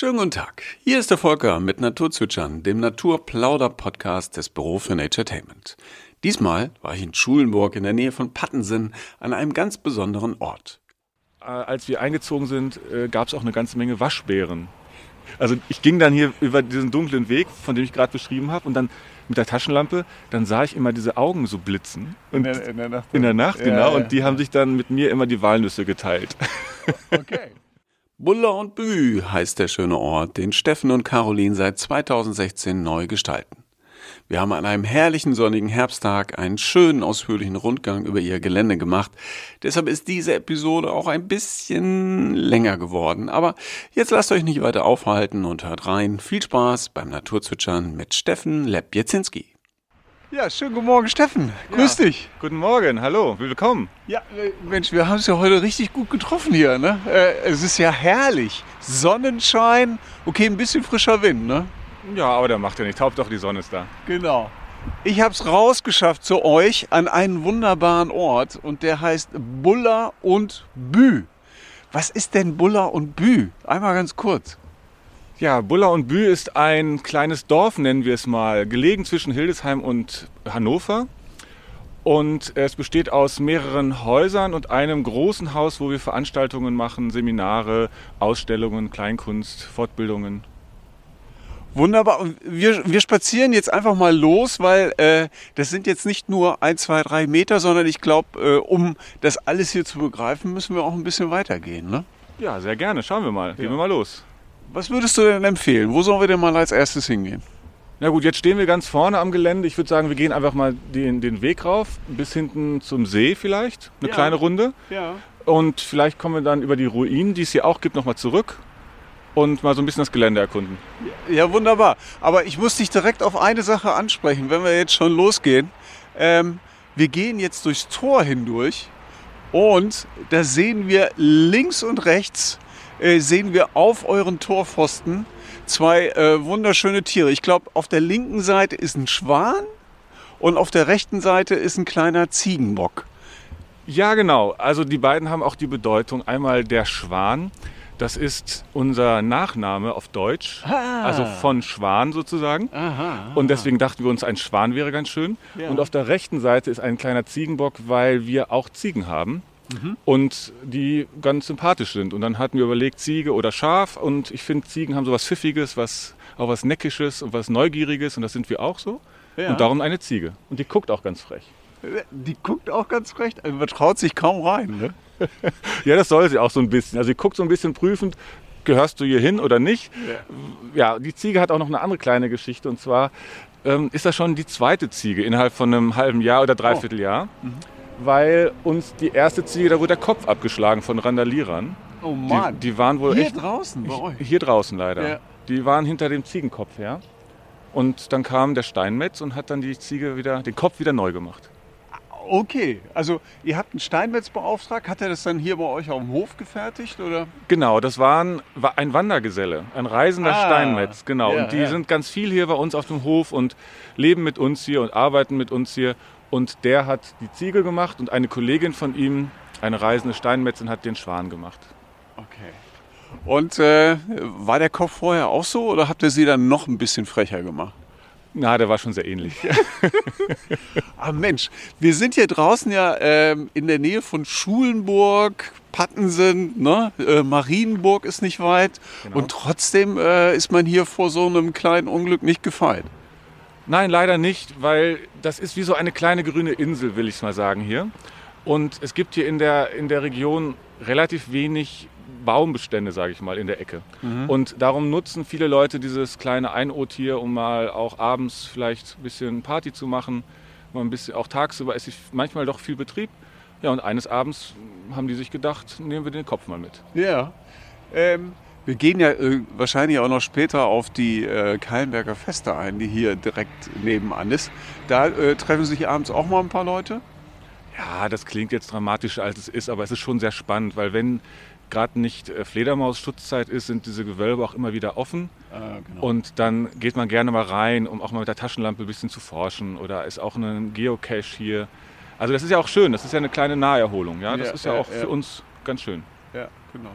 Schönen guten Tag. Hier ist der Volker mit Naturzwitschern, dem Naturplauder-Podcast des Büro für Naturetainment. Diesmal war ich in Schulenburg in der Nähe von Pattensen an einem ganz besonderen Ort. Äh, als wir eingezogen sind, äh, gab es auch eine ganze Menge Waschbären. Also ich ging dann hier über diesen dunklen Weg, von dem ich gerade beschrieben habe, und dann mit der Taschenlampe, dann sah ich immer diese Augen so blitzen. In der, in der Nacht. In der Nacht, Ja, genau. ja. Und die haben sich dann mit mir immer die Walnüsse geteilt. Okay. Buller und Bü heißt der schöne Ort, den Steffen und Caroline seit 2016 neu gestalten. Wir haben an einem herrlichen sonnigen Herbsttag einen schönen ausführlichen Rundgang über ihr Gelände gemacht. Deshalb ist diese Episode auch ein bisschen länger geworden. Aber jetzt lasst euch nicht weiter aufhalten und hört rein. Viel Spaß beim Naturzwitschern mit Steffen Lepjezinski. Ja, schönen guten Morgen, Steffen. Grüß dich. Guten Morgen, hallo, willkommen. Ja, äh, Mensch, wir haben es ja heute richtig gut getroffen hier. Ne? Äh, es ist ja herrlich. Sonnenschein, okay, ein bisschen frischer Wind, ne? Ja, aber der macht ja nichts. Hauptsache die Sonne ist da. Genau. Ich habe es rausgeschafft zu euch an einen wunderbaren Ort und der heißt Buller und Bü. Was ist denn Buller und Bü? Einmal ganz kurz. Ja, Buller und Bü ist ein kleines Dorf, nennen wir es mal, gelegen zwischen Hildesheim und Hannover. Und es besteht aus mehreren Häusern und einem großen Haus, wo wir Veranstaltungen machen, Seminare, Ausstellungen, Kleinkunst, Fortbildungen. Wunderbar. Und wir, wir spazieren jetzt einfach mal los, weil äh, das sind jetzt nicht nur ein, zwei, drei Meter, sondern ich glaube, äh, um das alles hier zu begreifen, müssen wir auch ein bisschen weitergehen. Ne? Ja, sehr gerne. Schauen wir mal. Gehen Ja. wir mal los. Was würdest du denn empfehlen? Wo sollen wir denn mal als erstes hingehen? Na gut, jetzt stehen wir ganz vorne am Gelände. Ich würde sagen, wir gehen einfach mal den, den Weg rauf, bis hinten zum See vielleicht. Eine Ja. kleine Runde. Ja. Und vielleicht kommen wir dann über die Ruinen, die es hier auch gibt, nochmal zurück und mal so ein bisschen das Gelände erkunden. Ja, wunderbar. Aber ich muss dich direkt auf eine Sache ansprechen, wenn wir jetzt schon losgehen. Ähm, wir gehen jetzt durchs Tor hindurch und da sehen wir links und rechts, äh, sehen wir auf euren Torpfosten zwei äh, wunderschöne Tiere. Ich glaube, auf der linken Seite ist ein Schwan und auf der rechten Seite ist ein kleiner Ziegenbock. Ja, genau. Also die beiden haben auch die Bedeutung. Einmal der Schwan. Das ist unser Nachname auf Deutsch. Ah. Also von Schwan sozusagen. Aha. Und deswegen dachten wir uns, ein Schwan wäre ganz schön. Ja. Und auf der rechten Seite ist ein kleiner Ziegenbock, weil wir auch Ziegen haben. Mhm. Und die ganz sympathisch sind. Und dann hatten wir überlegt, Ziege oder Schaf. Und ich finde, Ziegen haben so was Pfiffiges, was, auch was Neckisches und was Neugieriges. Und das sind wir auch so. Ja. Und darum eine Ziege. Und die guckt auch ganz frech. Die guckt auch ganz recht. Also man traut sich kaum rein. Ne? Ja, das soll sie auch so ein bisschen. Also sie guckt so ein bisschen prüfend, gehörst du hier hin oder nicht. Ja, die Ziege hat auch noch eine andere kleine Geschichte. Und zwar ähm, ist das schon die zweite Ziege innerhalb von einem halben Jahr oder dreiviertel Jahr. Weil uns die erste Ziege, da wurde der Kopf abgeschlagen von Randalierern. Oh Die, die waren wohl Hier echt draußen bei euch. hier draußen leider. Ja. Die waren hinter dem Ziegenkopf her. Und dann kam der Steinmetz und hat dann die Ziege wieder, den Kopf wieder neu gemacht. Okay, also ihr habt einen Steinmetz beauftragt. Hat er das dann hier bei euch auf dem Hof gefertigt? Oder? Genau, das waren, war ein Wandergeselle, ein reisender Ah, Steinmetz, genau. ja, und die ja. sind ganz viel hier bei uns auf dem Hof und leben mit uns hier und arbeiten mit uns hier. Und der hat die Ziege gemacht und eine Kollegin von ihm, eine reisende Steinmetzin, hat den Schwan gemacht. Okay. Und äh, war der Kopf vorher auch so oder habt ihr sie dann noch ein bisschen frecher gemacht? Na, der war schon sehr ähnlich. Ah Mensch, wir sind hier draußen ja ähm, in der Nähe von Schulenburg, Pattensen, ne? äh, Marienburg ist nicht weit. Genau. Und trotzdem äh, ist man hier vor so einem kleinen Unglück nicht gefeit. Nein, leider nicht, weil das ist wie so eine kleine grüne Insel, will ich mal sagen hier. Und es gibt hier in der, in der Region relativ wenig Baumbestände, sage ich mal, in der Ecke. Und darum nutzen viele Leute dieses kleine Einot hier, um mal auch abends vielleicht ein bisschen Party zu machen. Mal ein bisschen, auch tagsüber ist manchmal doch viel Betrieb. Ja, und eines Abends haben die sich gedacht, nehmen wir den Kopf mal mit. Ja. Ähm, wir gehen ja äh, wahrscheinlich auch noch später auf die äh, Kallenberger Feste ein, die hier direkt nebenan ist. Da äh, treffen sich abends auch mal ein paar Leute. Ja, das klingt jetzt dramatischer als es ist, aber es ist schon sehr spannend, weil wenn gerade nicht äh, Fledermaus-Schutzzeit ist, sind diese Gewölbe auch immer wieder offen. genau. Und dann geht man gerne mal rein, um auch mal mit der Taschenlampe ein bisschen zu forschen. Oder ist auch ein Geocache hier. Also das ist ja auch schön, das ist ja eine kleine Naherholung. Ja? Das Ja, ist ja, ja, auch ja. für uns ganz schön. Ja, genau.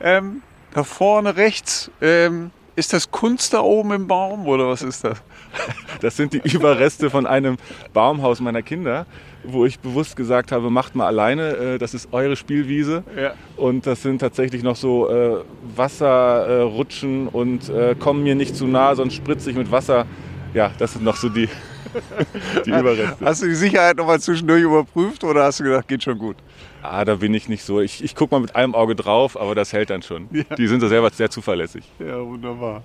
Ähm, da vorne rechts, ähm, ist das Kunst da oben im Baum oder was ist das? Das sind die Überreste von einem Baumhaus meiner Kinder, wo ich bewusst gesagt habe, macht mal alleine, äh, das ist eure Spielwiese. Ja. Und das sind tatsächlich noch so äh, Wasserrutschen und äh, kommen mir nicht zu nah, sonst spritze ich mit Wasser. Ja, das sind noch so die, die Überreste. Hast du die Sicherheit nochmal zwischendurch überprüft oder hast du gedacht, geht schon gut? Ah, da bin ich nicht so. Ich, ich gucke mal mit einem Auge drauf, aber das hält dann schon. Ja. Die sind da selber sehr zuverlässig. Ja, wunderbar.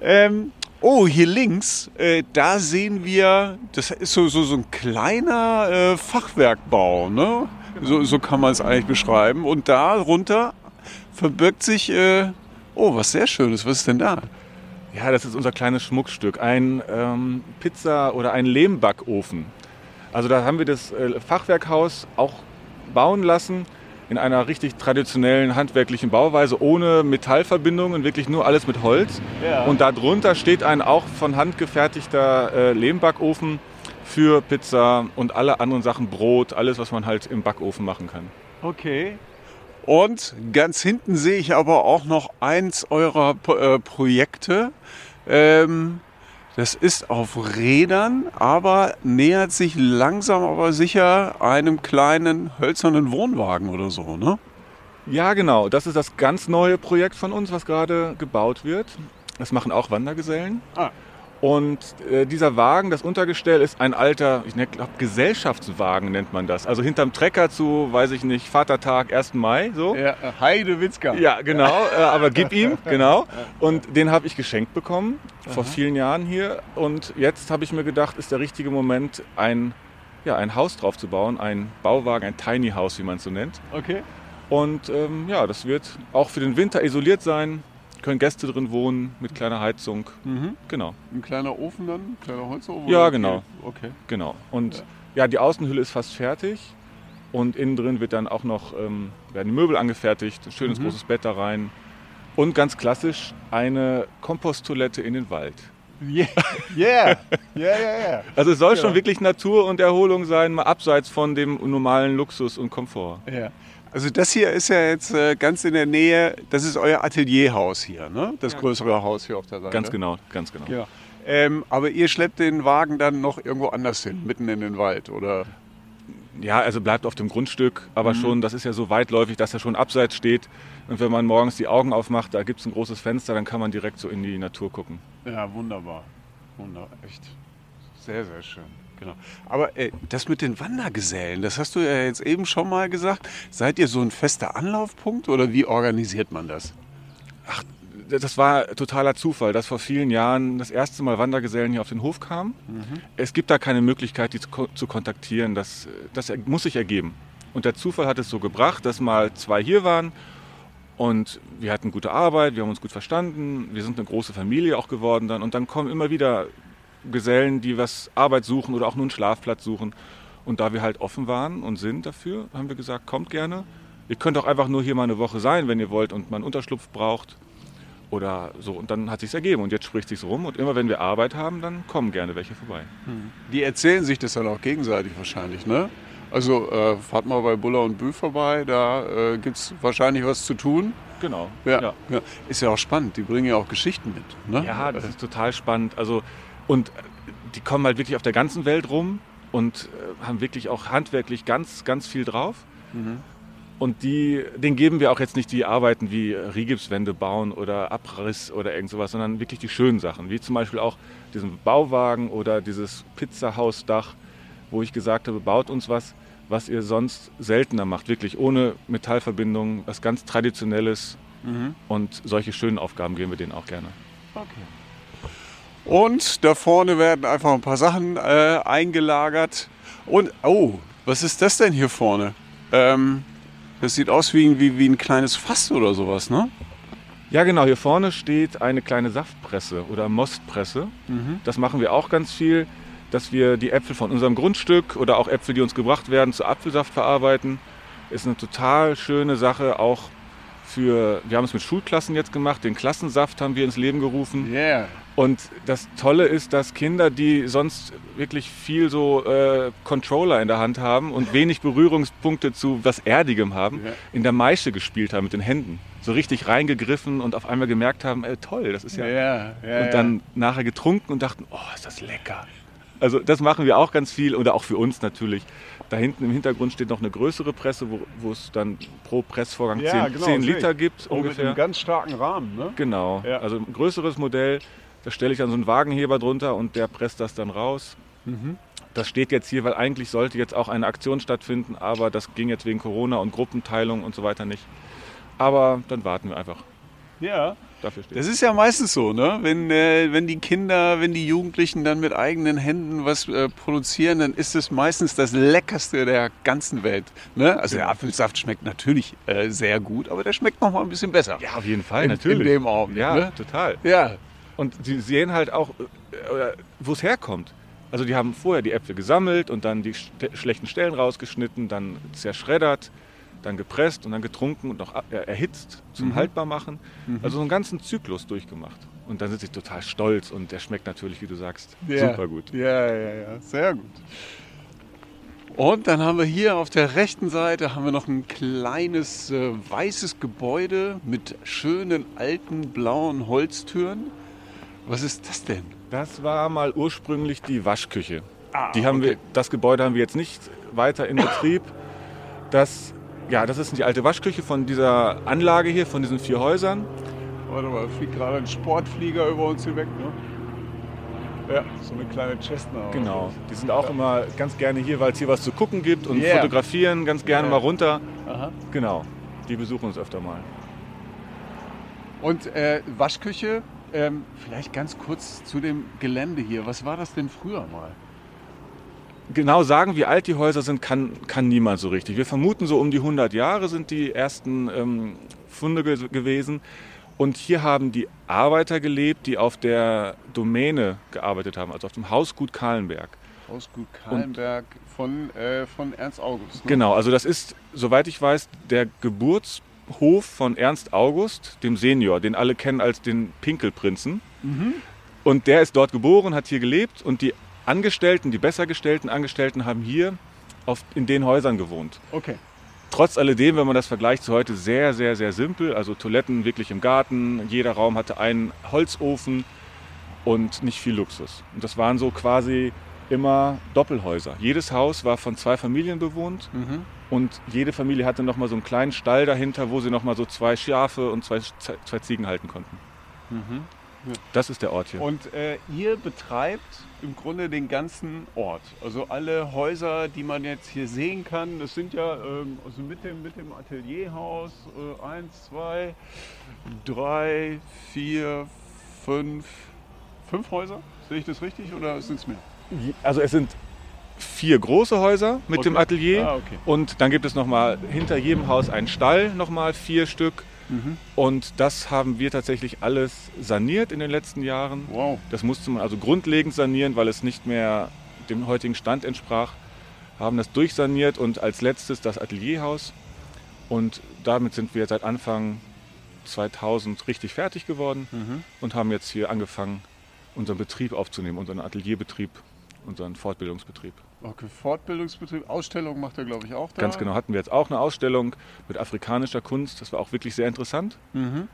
Ähm, oh, hier links, äh, da sehen wir, das ist so, so, so ein kleiner äh, Fachwerkbau, ne? So, so kann man es eigentlich beschreiben. Und darunter verbirgt sich, äh, oh, was sehr Schönes. Was ist denn da? Ja, das ist unser kleines Schmuckstück. Ein ähm, Pizza- oder ein Lehmbackofen. Also da haben wir das äh, Fachwerkhaus auch bauen lassen in einer richtig traditionellen handwerklichen Bauweise, ohne Metallverbindungen, wirklich nur alles mit Holz. Ja. Und darunter steht ein auch von Hand gefertigter äh, Lehmbackofen für Pizza und alle anderen Sachen, Brot, alles, was man halt im Backofen machen kann. Okay. Und ganz hinten sehe ich aber auch noch eins eurer äh, Projekte. Ähm, das ist auf Rädern, aber nähert sich langsam aber sicher einem kleinen hölzernen Wohnwagen oder so, ne? Ja, genau. Das ist das ganz neue Projekt von uns, was gerade gebaut wird. Das machen auch Wandergesellen. Ah. Und äh, dieser Wagen, das Untergestell, ist ein alter, ich glaube, Gesellschaftswagen nennt man das. Also hinterm Trecker zu, weiß ich nicht, Vatertag, 1. Mai, so. Ja, Heide Witzka. Ja, genau, äh, aber gib ihm, genau. Und den habe ich geschenkt bekommen vor vielen Jahren hier. Und jetzt habe ich mir gedacht, ist der richtige Moment, ein, ja, ein Haus drauf zu bauen, ein Bauwagen, ein Tiny House, wie man es so nennt. Okay. Und ähm, ja, das wird auch für den Winter isoliert sein. Können Gäste drin wohnen mit kleiner Heizung. Mhm. Genau, Ein kleiner Ofen dann? Ein kleiner Holzofen? Ja, genau. Okay. genau. Und ja. die Außenhülle ist fast fertig. Und innen drin wird dann auch noch, ähm, werden die Möbel angefertigt, ein schönes Mhm. großes Bett da rein. Und ganz klassisch eine Komposttoilette in den Wald. Yeah, yeah, yeah, yeah. Also es soll Ja. schon wirklich Natur und Erholung sein, mal abseits von dem normalen Luxus und Komfort. ja. Also das hier ist ja jetzt äh, ganz in der Nähe, das ist euer Atelierhaus hier, ne? Das größere Haus hier auf der Seite. Ganz genau, ganz genau. Ja. Ähm, aber ihr schleppt den Wagen dann noch irgendwo anders hin, mitten in den Wald, oder? Ja, also bleibt auf dem Grundstück, Mhm. aber schon, das ist ja so weitläufig, dass er schon abseits steht. Und wenn man morgens die Augen aufmacht, da gibt es ein großes Fenster, dann kann man direkt so in die Natur gucken. Ja, wunderbar. Wunderbar, echt. Sehr, sehr schön. Genau. Aber äh, das mit den Wandergesellen, das hast du ja jetzt eben schon mal gesagt. Seid ihr so ein fester Anlaufpunkt oder wie organisiert man das? Das war totaler Zufall, dass vor vielen Jahren das erste Mal Wandergesellen hier auf den Hof kamen. Es gibt da keine Möglichkeit, die zu, zu kontaktieren. Das, das muss sich ergeben. Und der Zufall hat es so gebracht, dass mal zwei hier waren und wir hatten gute Arbeit, wir haben uns gut verstanden, wir sind eine große Familie auch geworden dann. Und dann kommen immer wieder Gesellen, die was Arbeit suchen oder auch nur einen Schlafplatz suchen. Und da wir halt offen waren und sind dafür, haben wir gesagt, kommt gerne. Ihr könnt auch einfach nur hier mal eine Woche sein, wenn ihr wollt und einen Unterschlupf braucht. Oder so. Und dann hat sich's ergeben. Und jetzt spricht sich's rum. Und immer wenn wir Arbeit haben, dann kommen gerne welche vorbei. Die erzählen sich das dann auch gegenseitig wahrscheinlich, ne? Also äh, fahrt mal bei Buller und Bü vorbei, da äh, gibt es wahrscheinlich was zu tun. Genau. Ja, ja. ja. Ist ja auch spannend, die bringen ja auch Geschichten mit. Ne? Ja, das ist total spannend. Also, und äh, die kommen halt wirklich auf der ganzen Welt rum und äh, haben wirklich auch handwerklich ganz, ganz viel drauf. Und die, denen geben wir auch jetzt nicht die Arbeiten wie äh, Rigipswände bauen oder Abriss oder irgend sowas, sondern wirklich die schönen Sachen, wie zum Beispiel auch diesen Bauwagen oder dieses Pizzahausdach, wo ich gesagt habe, baut uns was, was ihr sonst seltener macht, wirklich ohne Metallverbindungen, was ganz Traditionelles. Und solche schönen Aufgaben geben wir denen auch gerne. Und da vorne werden einfach ein paar Sachen äh, eingelagert. Und, oh, was ist das denn hier vorne? Ähm, das sieht aus wie, wie, wie ein kleines Fass oder sowas, ne? Ja, genau. Hier vorne steht eine kleine Saftpresse oder Mostpresse. Das machen wir auch ganz viel, dass wir die Äpfel von unserem Grundstück oder auch Äpfel, die uns gebracht werden, zu Apfelsaft verarbeiten. Ist eine total schöne Sache, auch für, wir haben es mit Schulklassen jetzt gemacht, den Klassensaft haben wir ins Leben gerufen. Yeah. Und das Tolle ist, dass Kinder, die sonst wirklich viel so äh, Controller in der Hand haben und wenig Berührungspunkte zu was Erdigem haben, Ja. in der Maische gespielt haben mit den Händen. So richtig reingegriffen und auf einmal gemerkt haben, äh, toll, das ist ja. ja, ja. und dann nachher getrunken und dachten, oh, ist das lecker. Also das machen wir auch ganz viel oder auch für uns natürlich. Da hinten im Hintergrund steht noch eine größere Presse, wo, wo es dann pro Pressvorgang Ja, 10, genau, 10 sehe ich. Liter gibt mit ungefähr. einem ganz starken Rahmen, ne? Genau, also ein größeres Modell. Da stelle ich dann so einen Wagenheber drunter und der presst das dann raus. Mhm. Das steht jetzt hier, weil eigentlich sollte jetzt auch eine Aktion stattfinden, aber das ging jetzt wegen Corona und Gruppenteilung und so weiter nicht. Aber dann warten wir einfach. Ja. Dafür steht Das ist ja meistens so, ne? Wenn, äh, wenn die Kinder, wenn die Jugendlichen dann mit eigenen Händen was äh, produzieren, dann ist es meistens das Leckerste der ganzen Welt. Ne? Also der Apfelsaft schmeckt natürlich äh, sehr gut, aber der schmeckt noch mal ein bisschen besser. Ja, auf jeden Fall, in, natürlich. In dem Augenblick. ja, Ne? total. Ja. Und sie sehen halt auch, äh, wo es herkommt. Also die haben vorher die Äpfel gesammelt und dann die schlechten Stellen rausgeschnitten, dann zerschreddert, dann gepresst und dann getrunken und noch äh, erhitzt zum Mhm. haltbar machen. Also so einen ganzen Zyklus durchgemacht. Und dann sind sie total stolz und der schmeckt natürlich, wie du sagst, Ja. super gut. Ja, ja, ja, sehr gut. Und dann haben wir hier auf der rechten Seite haben wir noch ein kleines äh, weißes Gebäude mit schönen alten blauen Holztüren. Was ist das denn? Das war mal ursprünglich die Waschküche. Ah, Die haben okay. wir, das Gebäude haben wir jetzt nicht weiter in Betrieb. Das, ja, das ist die alte Waschküche von dieser Anlage hier, von diesen vier Häusern. Warte mal, fliegt gerade ein Sportflieger über uns hinweg, ne? Ja, so eine kleine Cessna. Genau. Die sind auch immer ganz gerne hier, weil es hier was zu gucken gibt und Yeah. fotografieren ganz gerne Ja. mal runter. Aha. Genau. Die besuchen uns öfter mal. Und äh, Waschküche, ähm, vielleicht ganz kurz zu dem Gelände hier. Was war das denn früher mal? Genau sagen, wie alt die Häuser sind, kann, kann niemand so richtig. Wir vermuten, so um die 100 Jahre sind die ersten ähm, Funde ge gewesen. Und hier haben die Arbeiter gelebt, die auf der Domäne gearbeitet haben, also auf dem Hausgut Kahlenberg. Hausgut Kahlenberg von, äh, von Ernst August. Ne? Genau, also das ist, soweit ich weiß, der Geburtshof von Ernst August, dem Senior, den alle kennen als den Pinkelprinzen. Und der ist dort geboren, hat hier gelebt und die Angestellten, die besser gestellten Angestellten haben hier auf, in den Häusern gewohnt. Okay. Trotz alledem, wenn man das vergleicht zu heute, sehr, sehr, sehr simpel. Also Toiletten wirklich im Garten, jeder Raum hatte einen Holzofen und nicht viel Luxus. Und das waren so quasi immer Doppelhäuser. Jedes Haus war von zwei Familien bewohnt Mhm. Und jede Familie hatte nochmal so einen kleinen Stall dahinter, wo sie nochmal so zwei Schafe und zwei, zwei Ziegen halten konnten. Mhm. Das ist der Ort hier. Und äh, ihr betreibt im Grunde den ganzen Ort. Also alle Häuser, die man jetzt hier sehen kann, das sind ja ähm, also mit, dem, mit dem Atelierhaus äh, eins, zwei, drei, vier, fünf, fünf Häuser. Sehe ich das richtig oder sind es mehr? Also es sind vier große Häuser mit dem Okay. Atelier Ah, okay. und dann gibt es nochmal hinter jedem Haus einen Stall, nochmal vier Stück. Mhm. Und das haben wir tatsächlich alles saniert in den letzten Jahren. Wow. Das musste man also grundlegend sanieren, weil es nicht mehr dem heutigen Stand entsprach. Haben das durchsaniert und als letztes das Atelierhaus. Und damit sind wir seit Anfang 2000 richtig fertig geworden Mhm. und haben jetzt hier angefangen, unseren Betrieb aufzunehmen, unseren Atelierbetrieb, unseren Fortbildungsbetrieb. Okay, Fortbildungsbetrieb, Ausstellung macht er glaube ich auch da. Ganz genau hatten wir jetzt auch eine Ausstellung mit afrikanischer Kunst. Das war auch wirklich sehr interessant. Mhm.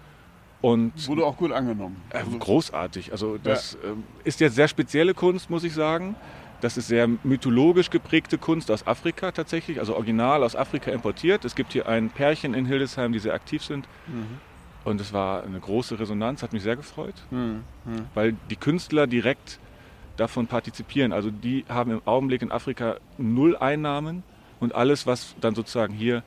Und Wurde auch gut angenommen. Äh, Also, großartig. Also das ähm, ist jetzt sehr spezielle Kunst, muss ich sagen. Das ist sehr mythologisch geprägte Kunst aus Afrika tatsächlich, also original aus Afrika importiert. Es gibt hier ein Pärchen in Hildesheim, die sehr aktiv sind. Mhm. Und es war eine große Resonanz, hat mich sehr gefreut, Mhm. Mhm. weil die Künstler direkt davon partizipieren. Also die haben im Augenblick in Afrika null Einnahmen und alles, was dann sozusagen hier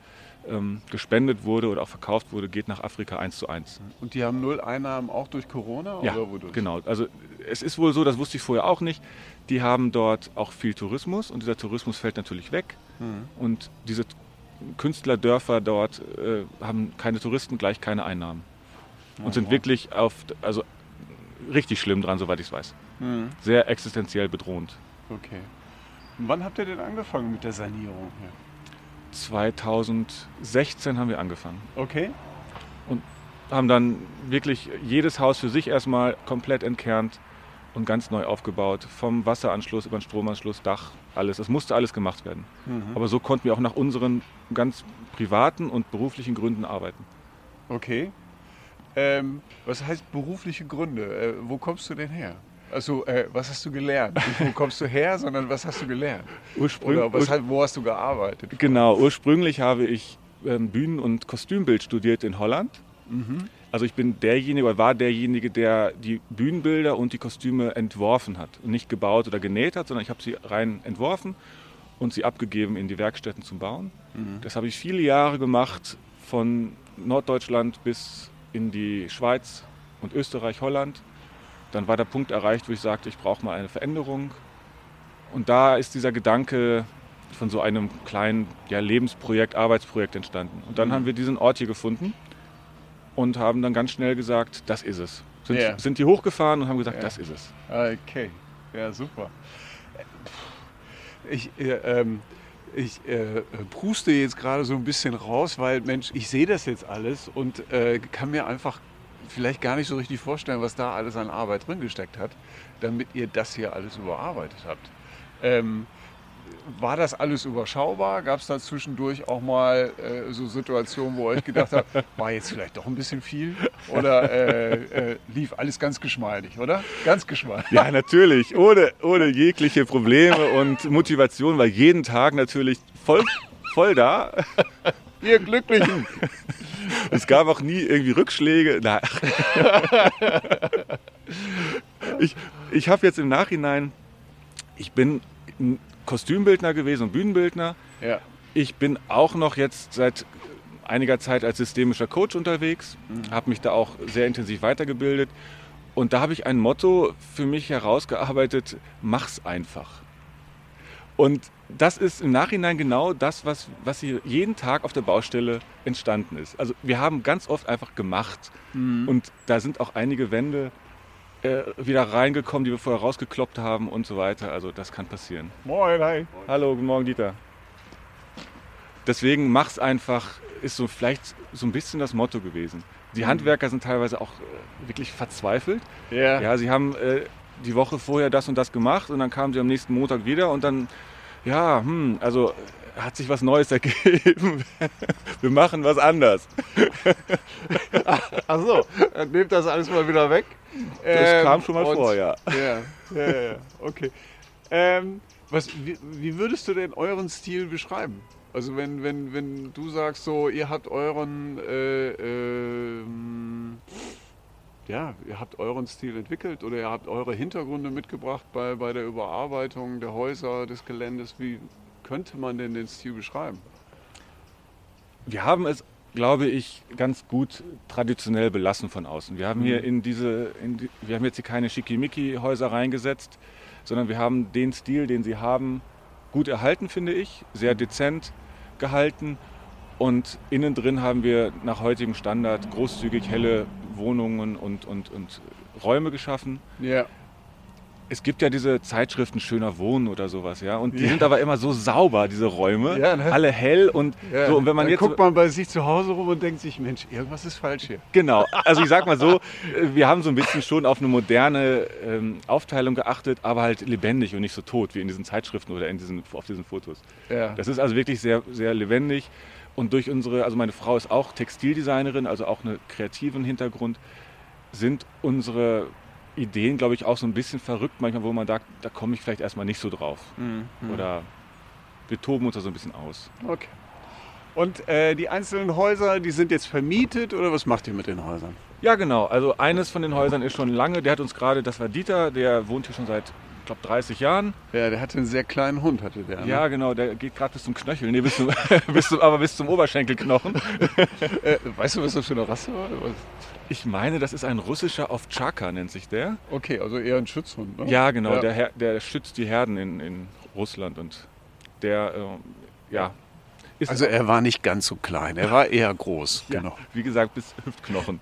ähm, gespendet wurde oder auch verkauft wurde, geht nach Afrika eins zu eins. Und die haben null Einnahmen auch durch Corona Ja, oder wodurch? genau. Also es ist wohl so, das wusste ich vorher auch nicht, die haben dort auch viel Tourismus und dieser Tourismus fällt natürlich weg. Mhm. Und diese Künstlerdörfer dort äh, haben keine Touristen, gleich keine Einnahmen. Und sind wirklich auf, also richtig schlimm dran, soweit ich es weiß. Mhm. Sehr existenziell bedrohend. Okay. Und wann habt ihr denn angefangen mit der Sanierung hier? 2016 haben wir angefangen. Okay. haben dann wirklich jedes Haus für sich erstmal komplett entkernt und ganz neu aufgebaut. Vom Wasseranschluss über den Stromanschluss, Dach, alles. Es musste alles gemacht werden. Mhm. Aber so konnten wir auch nach unseren ganz privaten und beruflichen Gründen arbeiten. Okay. Ähm, was heißt berufliche Gründe? Äh, wo kommst du denn her? Also, äh, was hast du gelernt? Nicht, wo kommst du her, sondern was hast du gelernt? Ursprünglich, Oder was, wo hast du gearbeitet? Genau, ursprünglich habe ich ähm, Bühnen- und Kostümbild studiert in Holland. Also ich bin derjenige oder war derjenige, der die Bühnenbilder und die Kostüme entworfen hat. Und nicht gebaut oder genäht hat, sondern ich habe sie rein entworfen und sie abgegeben in die Werkstätten zum Bauen. Das habe ich viele Jahre gemacht, von Norddeutschland bis in die Schweiz und Österreich, Holland. Dann war der Punkt erreicht, wo ich sagte, ich brauche mal eine Veränderung. Und da ist dieser Gedanke von so einem kleinen ja, Lebensprojekt, Arbeitsprojekt entstanden. Und dann haben wir diesen Ort hier gefunden und haben dann ganz schnell gesagt, das ist es. Sind, Ja. sind hier hochgefahren und haben gesagt, Ja. das ist es. Okay, ja, super. Ich, äh, ähm, ich äh, pruste jetzt gerade so ein bisschen raus, weil, Mensch, ich sehe das jetzt alles und äh, kann mir einfach vielleicht gar nicht so richtig vorstellen, was da alles an Arbeit drin gesteckt hat, damit ihr das hier alles überarbeitet habt. Ähm, war das alles überschaubar? Gab es da zwischendurch auch mal äh, so Situationen, wo ihr euch gedacht habt, war jetzt vielleicht doch ein bisschen viel? Oder äh, äh, lief alles ganz geschmeidig, oder? Ganz geschmeidig. Ja, natürlich. Ohne, ohne jegliche Probleme und Motivation war jeden Tag natürlich voll, voll da. Ihr Glücklichen! Es gab auch nie irgendwie Rückschläge. Na. Ich, ich habe jetzt im Nachhinein, ich bin ein Kostümbildner gewesen und Bühnenbildner. Ja. Ich bin auch noch jetzt seit einiger Zeit als systemischer Coach unterwegs, habe mich da auch sehr intensiv weitergebildet. Und da habe ich ein Motto für mich herausgearbeitet, mach's einfach. Und das ist im Nachhinein genau das, was, was hier jeden Tag auf der Baustelle entstanden ist. Also wir haben ganz oft einfach gemacht. Und da sind auch einige Wände äh, wieder reingekommen, die wir vorher rausgekloppt haben und so weiter. Also das kann passieren. Moin, hi. Hallo, guten Morgen, Dieter. Deswegen mach's einfach, ist so vielleicht so ein bisschen das Motto gewesen. Die Handwerker sind teilweise auch äh, wirklich verzweifelt. Ja. Ja, sie haben äh, die Woche vorher das und das gemacht und dann kamen sie am nächsten Montag wieder und dann, ja, hm, also äh, hat sich was Neues ergeben. Wir machen was anders. Ach so, dann nehmt das alles mal wieder weg. Das kam schon mal und- vor, ja. Ja, ja, ja, okay. Ähm, was, wie, wie würdest du denn euren Stil beschreiben? Also wenn, wenn, wenn du sagst so, ihr habt euren, äh, ähm, ja, ihr habt euren Stil entwickelt oder ihr habt eure Hintergründe mitgebracht bei, bei der Überarbeitung der Häuser, des Geländes. Wie könnte man denn den Stil beschreiben? Wir haben es, glaube ich, ganz gut traditionell belassen von außen. Wir haben hier in diese, in die, wir haben jetzt hier keine Schickimicki-Häuser reingesetzt, sondern wir haben den Stil, den sie haben, gut erhalten, finde ich, sehr dezent gehalten. Und innen drin haben wir nach heutigem Standard großzügig helle Wohnungen und, und, und Räume geschaffen. Ja. Es gibt ja diese Zeitschriften Schöner Wohnen oder sowas, ja. Und die Ja. sind aber immer so sauber, diese Räume. Ja, ne? Alle hell und ja. so. Und wenn man Dann jetzt. guckt man bei sich zu Hause rum und denkt sich, Mensch, irgendwas ist falsch hier. Genau, also ich sag mal so, wir haben so ein bisschen schon auf eine moderne ähm, Aufteilung geachtet, aber halt lebendig und nicht so tot wie in diesen Zeitschriften oder in diesen, auf diesen Fotos. Ja. Das ist also wirklich sehr, sehr lebendig und durch unsere, also meine Frau ist auch Textildesignerin, also auch einen kreativen Hintergrund, sind unsere Ideen, glaube ich, auch so ein bisschen verrückt manchmal, wo man sagt, da komme ich vielleicht erstmal nicht so drauf. Mhm. Oder wir toben uns da so ein bisschen aus. Okay. Und äh, die einzelnen Häuser, die sind jetzt vermietet oder was macht ihr mit den Häusern? Ja, genau. Also eines von den Häusern ist schon lange, der hat uns gerade, das war Dieter, der wohnt hier schon seit, glaube, 30 Jahren. Ja, der hatte einen sehr kleinen Hund, hatte der. Ne? Ja, genau, der geht gerade bis zum Knöchel, nee, bis zum, bis zum, aber bis zum Oberschenkelknochen. Äh, weißt du, was das für eine Rasse war? Ich meine, das ist ein russischer Ovtschaka, nennt sich der. Okay, also eher ein Schutzhund. Ne? Ja, genau, Ja. Der, der schützt die Herden in, in Russland und der, äh, ja, ist Also er war nicht ganz so klein, er war eher groß. ja, Genau. wie gesagt, bis Hüftknochen.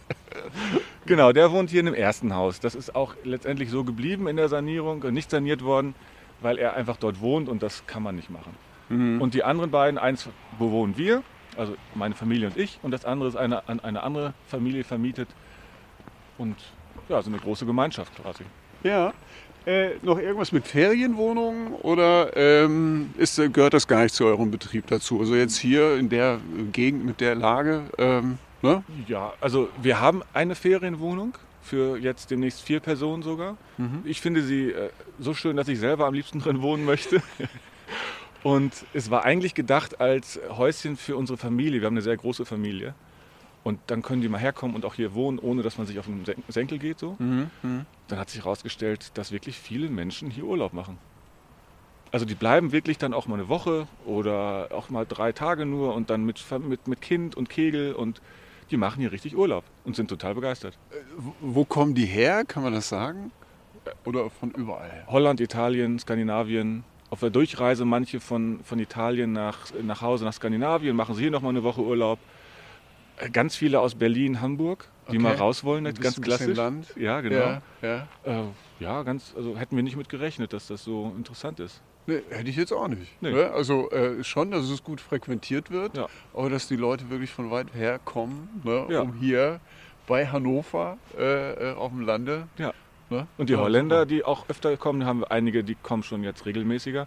genau, der wohnt hier in dem ersten Haus. Das ist auch letztendlich so geblieben in der Sanierung und nicht saniert worden, weil er einfach dort wohnt und das kann man nicht machen. Mhm. Und die anderen beiden, eins bewohnen wir, Also meine Familie und ich. Und das andere ist eine, an eine andere Familie vermietet. Und ja, so eine große Gemeinschaft quasi. Ja. Äh, noch irgendwas mit Ferienwohnungen oder ähm, ist, gehört das gar nicht zu eurem Betrieb dazu? Also jetzt hier in der Gegend mit der Lage, ähm, ne? Ja, also wir haben eine Ferienwohnung für jetzt demnächst vier Personen sogar. Mhm. Ich finde sie äh, so schön, dass ich selber am liebsten drin wohnen möchte. Und es war eigentlich gedacht als Häuschen für unsere Familie. Wir haben eine sehr große Familie. Und dann können die mal herkommen und auch hier wohnen, ohne dass man sich auf den Sen- Senkel geht. So. Mhm. Mhm. Dann hat sich herausgestellt, dass wirklich viele Menschen hier Urlaub machen. Also die bleiben wirklich dann auch mal eine Woche oder auch mal drei Tage nur und dann mit, mit, mit Kind und Kegel und die machen hier richtig Urlaub und sind total begeistert. Wo- Wo kommen die her? Kann man das sagen? Oder von überall her? Holland, Italien, Skandinavien. Auf der Durchreise manche von, von Italien nach, nach Hause nach Skandinavien, machen sie hier nochmal eine Woche Urlaub. Ganz viele aus Berlin, Hamburg, die Okay. mal raus wollen, Ein ganz klassisch. Land. Ja, genau. Ja, ja. Äh, ja, ganz, also hätten wir nicht mit gerechnet, dass das so interessant ist. Nee, hätte ich jetzt auch nicht. Nee. Ne? Also äh, schon, dass es gut frequentiert wird, Ja. aber dass die Leute wirklich von weit her kommen, ne? Ja. um hier bei Hannover äh, äh, auf dem Lande. Ja. Ne? Und die Holländer, die auch öfter kommen, haben wir einige, die kommen schon jetzt regelmäßiger.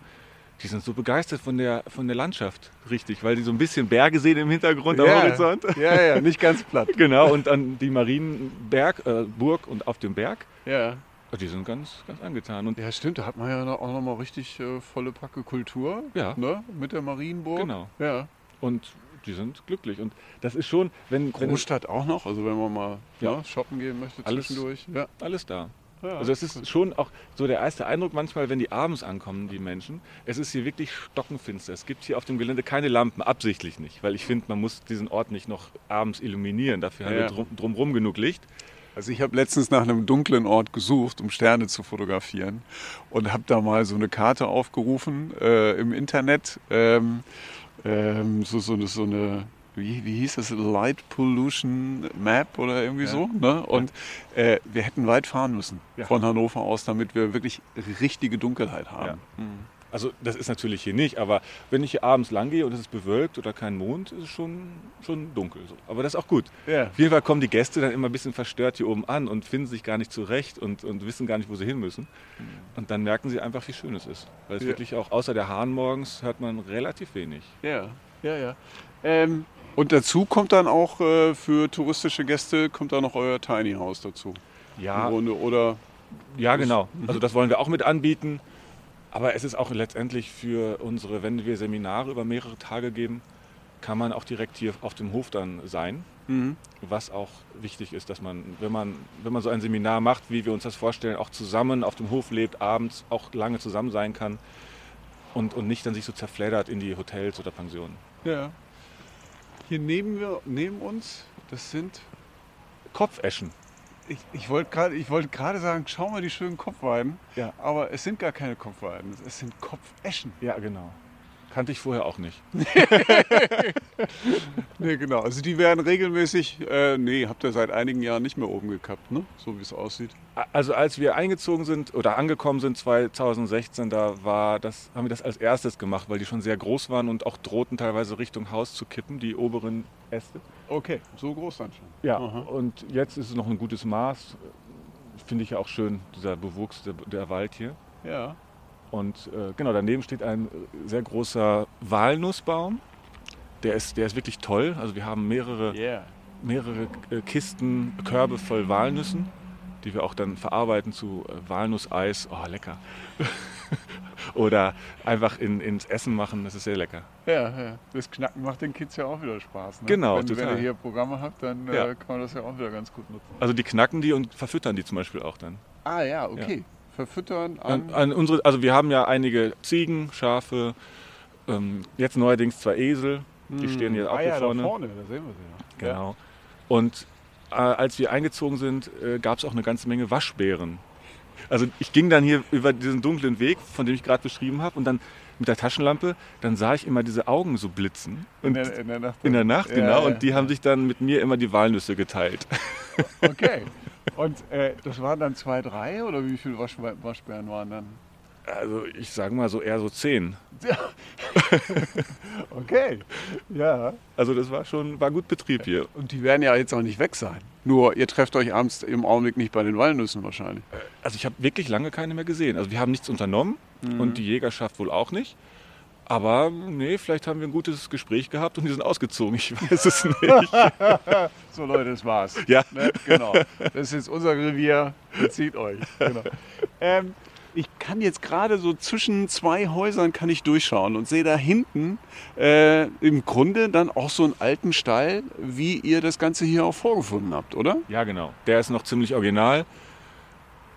Die sind so begeistert von der, von der Landschaft, richtig, weil die so ein bisschen Berge sehen im Hintergrund am ja, Horizont. Ja, ja, nicht ganz platt. Genau, und dann die Marienberg, äh, Burg und auf dem Berg, Ja. die sind ganz, ganz angetan. Und ja, stimmt, da hat man ja auch nochmal richtig äh, volle Packe Kultur Ja. ne? mit der Marienburg. Genau. Ja. Und die sind glücklich. Und das ist schon, wenn, wenn Großstadt auch noch, also wenn man mal Ja. ne, shoppen gehen möchte Alles- zwischendurch. Ja. alles da. Ja. Also es ist schon auch so der erste Eindruck manchmal, wenn die abends ankommen, die Menschen. Es ist hier wirklich stockenfinster. Es gibt hier auf dem Gelände keine Lampen, absichtlich nicht, weil ich finde, man muss diesen Ort nicht noch abends illuminieren. Dafür haben Ja. wir drum, drumherum genug Licht. Also ich habe letztens nach einem dunklen Ort gesucht, um Sterne zu fotografieren und habe da mal so eine Karte aufgerufen äh, im Internet, ähm, ähm, so, so, eine- so eine, wie, wie hieß das, Light Pollution Map oder irgendwie Ja. so. Ne? Und äh, wir hätten weit fahren müssen Ja. von Hannover aus, damit wir wirklich richtige Dunkelheit haben. Also das ist natürlich hier nicht, aber wenn ich hier abends lang gehe und es ist bewölkt oder kein Mond, ist es schon, schon dunkel. So. Aber das ist auch gut. Ja. Auf jeden Fall kommen die Gäste dann immer ein bisschen verstört hier oben an und finden sich gar nicht zurecht und, und wissen gar nicht, wo sie hin müssen. Und dann merken sie einfach, wie schön es ist. Weil es Ja. wirklich auch außer der Hahn morgens hört man relativ wenig. Ja, ja, ja. Ähm, und dazu kommt dann auch äh, für touristische Gäste kommt da noch euer Tiny House dazu. Ja, Grunde, oder ja genau. Also das wollen wir auch mit anbieten. Aber es ist auch letztendlich für unsere, wenn wir Seminare über mehrere Tage geben, kann man auch direkt hier auf dem Hof dann sein. Was auch wichtig ist, dass man, wenn man, wenn man so ein Seminar macht, wie wir uns das vorstellen, auch zusammen auf dem Hof lebt, abends auch lange zusammen sein kann und, und nicht dann sich so zerfleddert in die Hotels oder Pensionen. Ja. Hier neben, wir, neben uns, das sind, Kopfeschen. ich, ich wollte gerade gerade sagen, schau mal die schönen Kopfweiden, Ja. aber es sind gar keine Kopfweiden, es sind Kopfeschen. Ja, genau. Kannte ich vorher auch nicht. Nee, genau. Also die werden regelmäßig, äh, nee, habt ihr seit einigen Jahren nicht mehr oben gekappt, ne? So wie es aussieht. Also als wir eingezogen sind oder angekommen sind 2016, da war das, haben wir das als erstes gemacht, weil die schon sehr groß waren und auch drohten teilweise Richtung Haus zu kippen, die oberen Äste. Okay, so groß dann schon. Ja, Aha. und jetzt ist es noch ein gutes Maß. Finde ich ja auch schön, dieser Bewuchs, der, der Wald hier. Ja. Und äh, genau, daneben steht ein äh, sehr großer Walnussbaum. Der ist, der ist wirklich toll. Also wir haben mehrere, Yeah. mehrere äh, Kisten, Körbe voll Walnüssen, die wir auch dann verarbeiten zu äh, Walnusseis. Oh, lecker. Oder einfach in, ins Essen machen, das ist sehr lecker. Ja, ja. Das Knacken macht den Kids ja auch wieder Spaß. Ne? Genau, wenn, wenn ihr hier Programme habt, dann Ja. äh, kann man das ja auch wieder ganz gut nutzen. Also die knacken die und verfüttern die zum Beispiel auch dann. Ah ja, okay. Verfüttern an. An, an unsere, also wir haben ja einige Ziegen, Schafe, ähm, jetzt neuerdings zwei Esel, die stehen hier auch ah, hier ja, vorne. Da vorne, da sehen wir sie ja. Genau. Und äh, als wir eingezogen sind, äh, gab es auch eine ganze Menge Waschbären. Also ich ging dann hier über diesen dunklen Weg, von dem ich gerade beschrieben habe, und dann mit der Taschenlampe, dann sah ich immer diese Augen so blitzen. In der, in der Nacht. in der Nacht, Ja, genau. ja. Und die haben sich dann mit mir immer die Walnüsse geteilt. Okay. Und äh, das waren dann zwei, drei oder wie viele Waschbär, Waschbären waren dann? Also ich sage mal so eher so zehn. okay, ja. Also das war schon, war gut Betrieb hier. Und die werden ja jetzt auch nicht weg sein. Nur ihr trefft euch abends im Augenblick nicht bei den Walnüssen wahrscheinlich. Also ich habe wirklich lange keine mehr gesehen. Also wir haben nichts unternommen und die Jägerschaft wohl auch nicht. Aber nee, vielleicht haben wir ein gutes Gespräch gehabt und die sind ausgezogen. Ich weiß es nicht. So Leute, das war's. Ja. Ne? Genau. Das ist jetzt unser Revier. Bezieht euch. Genau. Ähm, ich kann jetzt gerade so zwischen zwei Häusern kann ich durchschauen und sehe da hinten äh, im Grunde dann auch so einen alten Stall, wie ihr das Ganze hier auch vorgefunden habt, oder? Ja, genau. Der ist noch ziemlich original,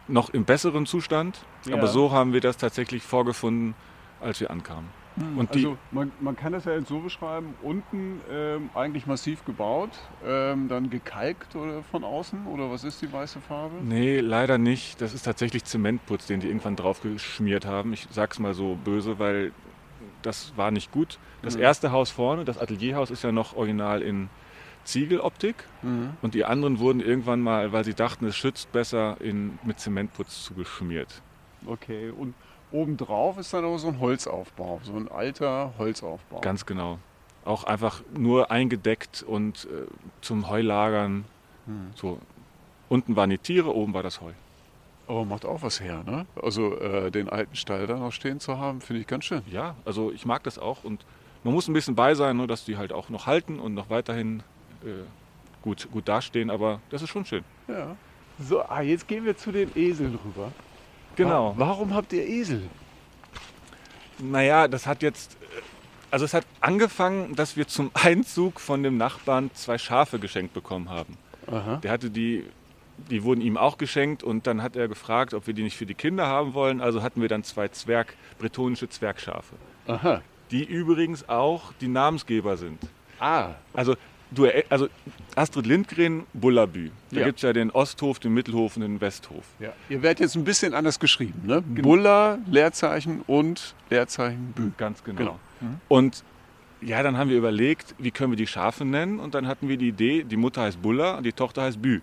noch im besseren Zustand. Ja. Aber so haben wir das tatsächlich vorgefunden, als wir ankamen. Und die, also man, man kann das ja jetzt so beschreiben, unten ähm, eigentlich massiv gebaut, ähm, dann gekalkt oder von außen oder was ist die weiße Farbe? nee, leider nicht. Das ist tatsächlich Zementputz, den die irgendwann drauf geschmiert haben. Ich sag's mal so böse, weil das war nicht gut. Das Mhm. erste Haus vorne, das Atelierhaus, ist ja noch original in Ziegeloptik. Mhm. Und die anderen wurden irgendwann mal, weil sie dachten, es schützt besser, in, mit Zementputz zugeschmiert. Okay, und obendrauf ist dann aber so ein Holzaufbau, so ein alter Holzaufbau. Ganz genau. Auch einfach nur eingedeckt und äh, zum Heulagern. Hm. So. Unten waren die Tiere, oben war das Heu. Aber macht auch was her, ne? Also äh, den alten Stall da noch stehen zu haben, finde ich ganz schön. Ja, also ich mag das auch und man muss ein bisschen bei sein, ne, dass die halt auch noch halten und noch weiterhin äh, gut, gut dastehen, aber das ist schon schön. Ja. So, ah, jetzt gehen wir zu den Eseln rüber. Genau. Wa- Warum habt ihr Esel? Naja, das hat jetzt, äh, also es hat angefangen, dass wir zum Einzug von dem Nachbarn zwei Schafe geschenkt bekommen haben. Aha. Der hatte die, die wurden ihm auch geschenkt und dann hat er gefragt, ob wir die nicht für die Kinder haben wollen. Also hatten wir dann zwei Zwerg, bretonische Zwergschafe, Aha. die übrigens auch die Namensgeber sind. Ah. Also, du, also Astrid Lindgren, Bullabü. Da Ja. gibt es ja den Osthof, den Mittelhof und den Westhof. Ja. Ihr werdet jetzt ein bisschen anders geschrieben, ne? Bulla, Leerzeichen und Leerzeichen Bü. Ganz genau. Genau. Und ja, dann haben wir überlegt, wie können wir die Schafe nennen? Und dann hatten wir die Idee, die Mutter heißt Bulla und die Tochter heißt Bü.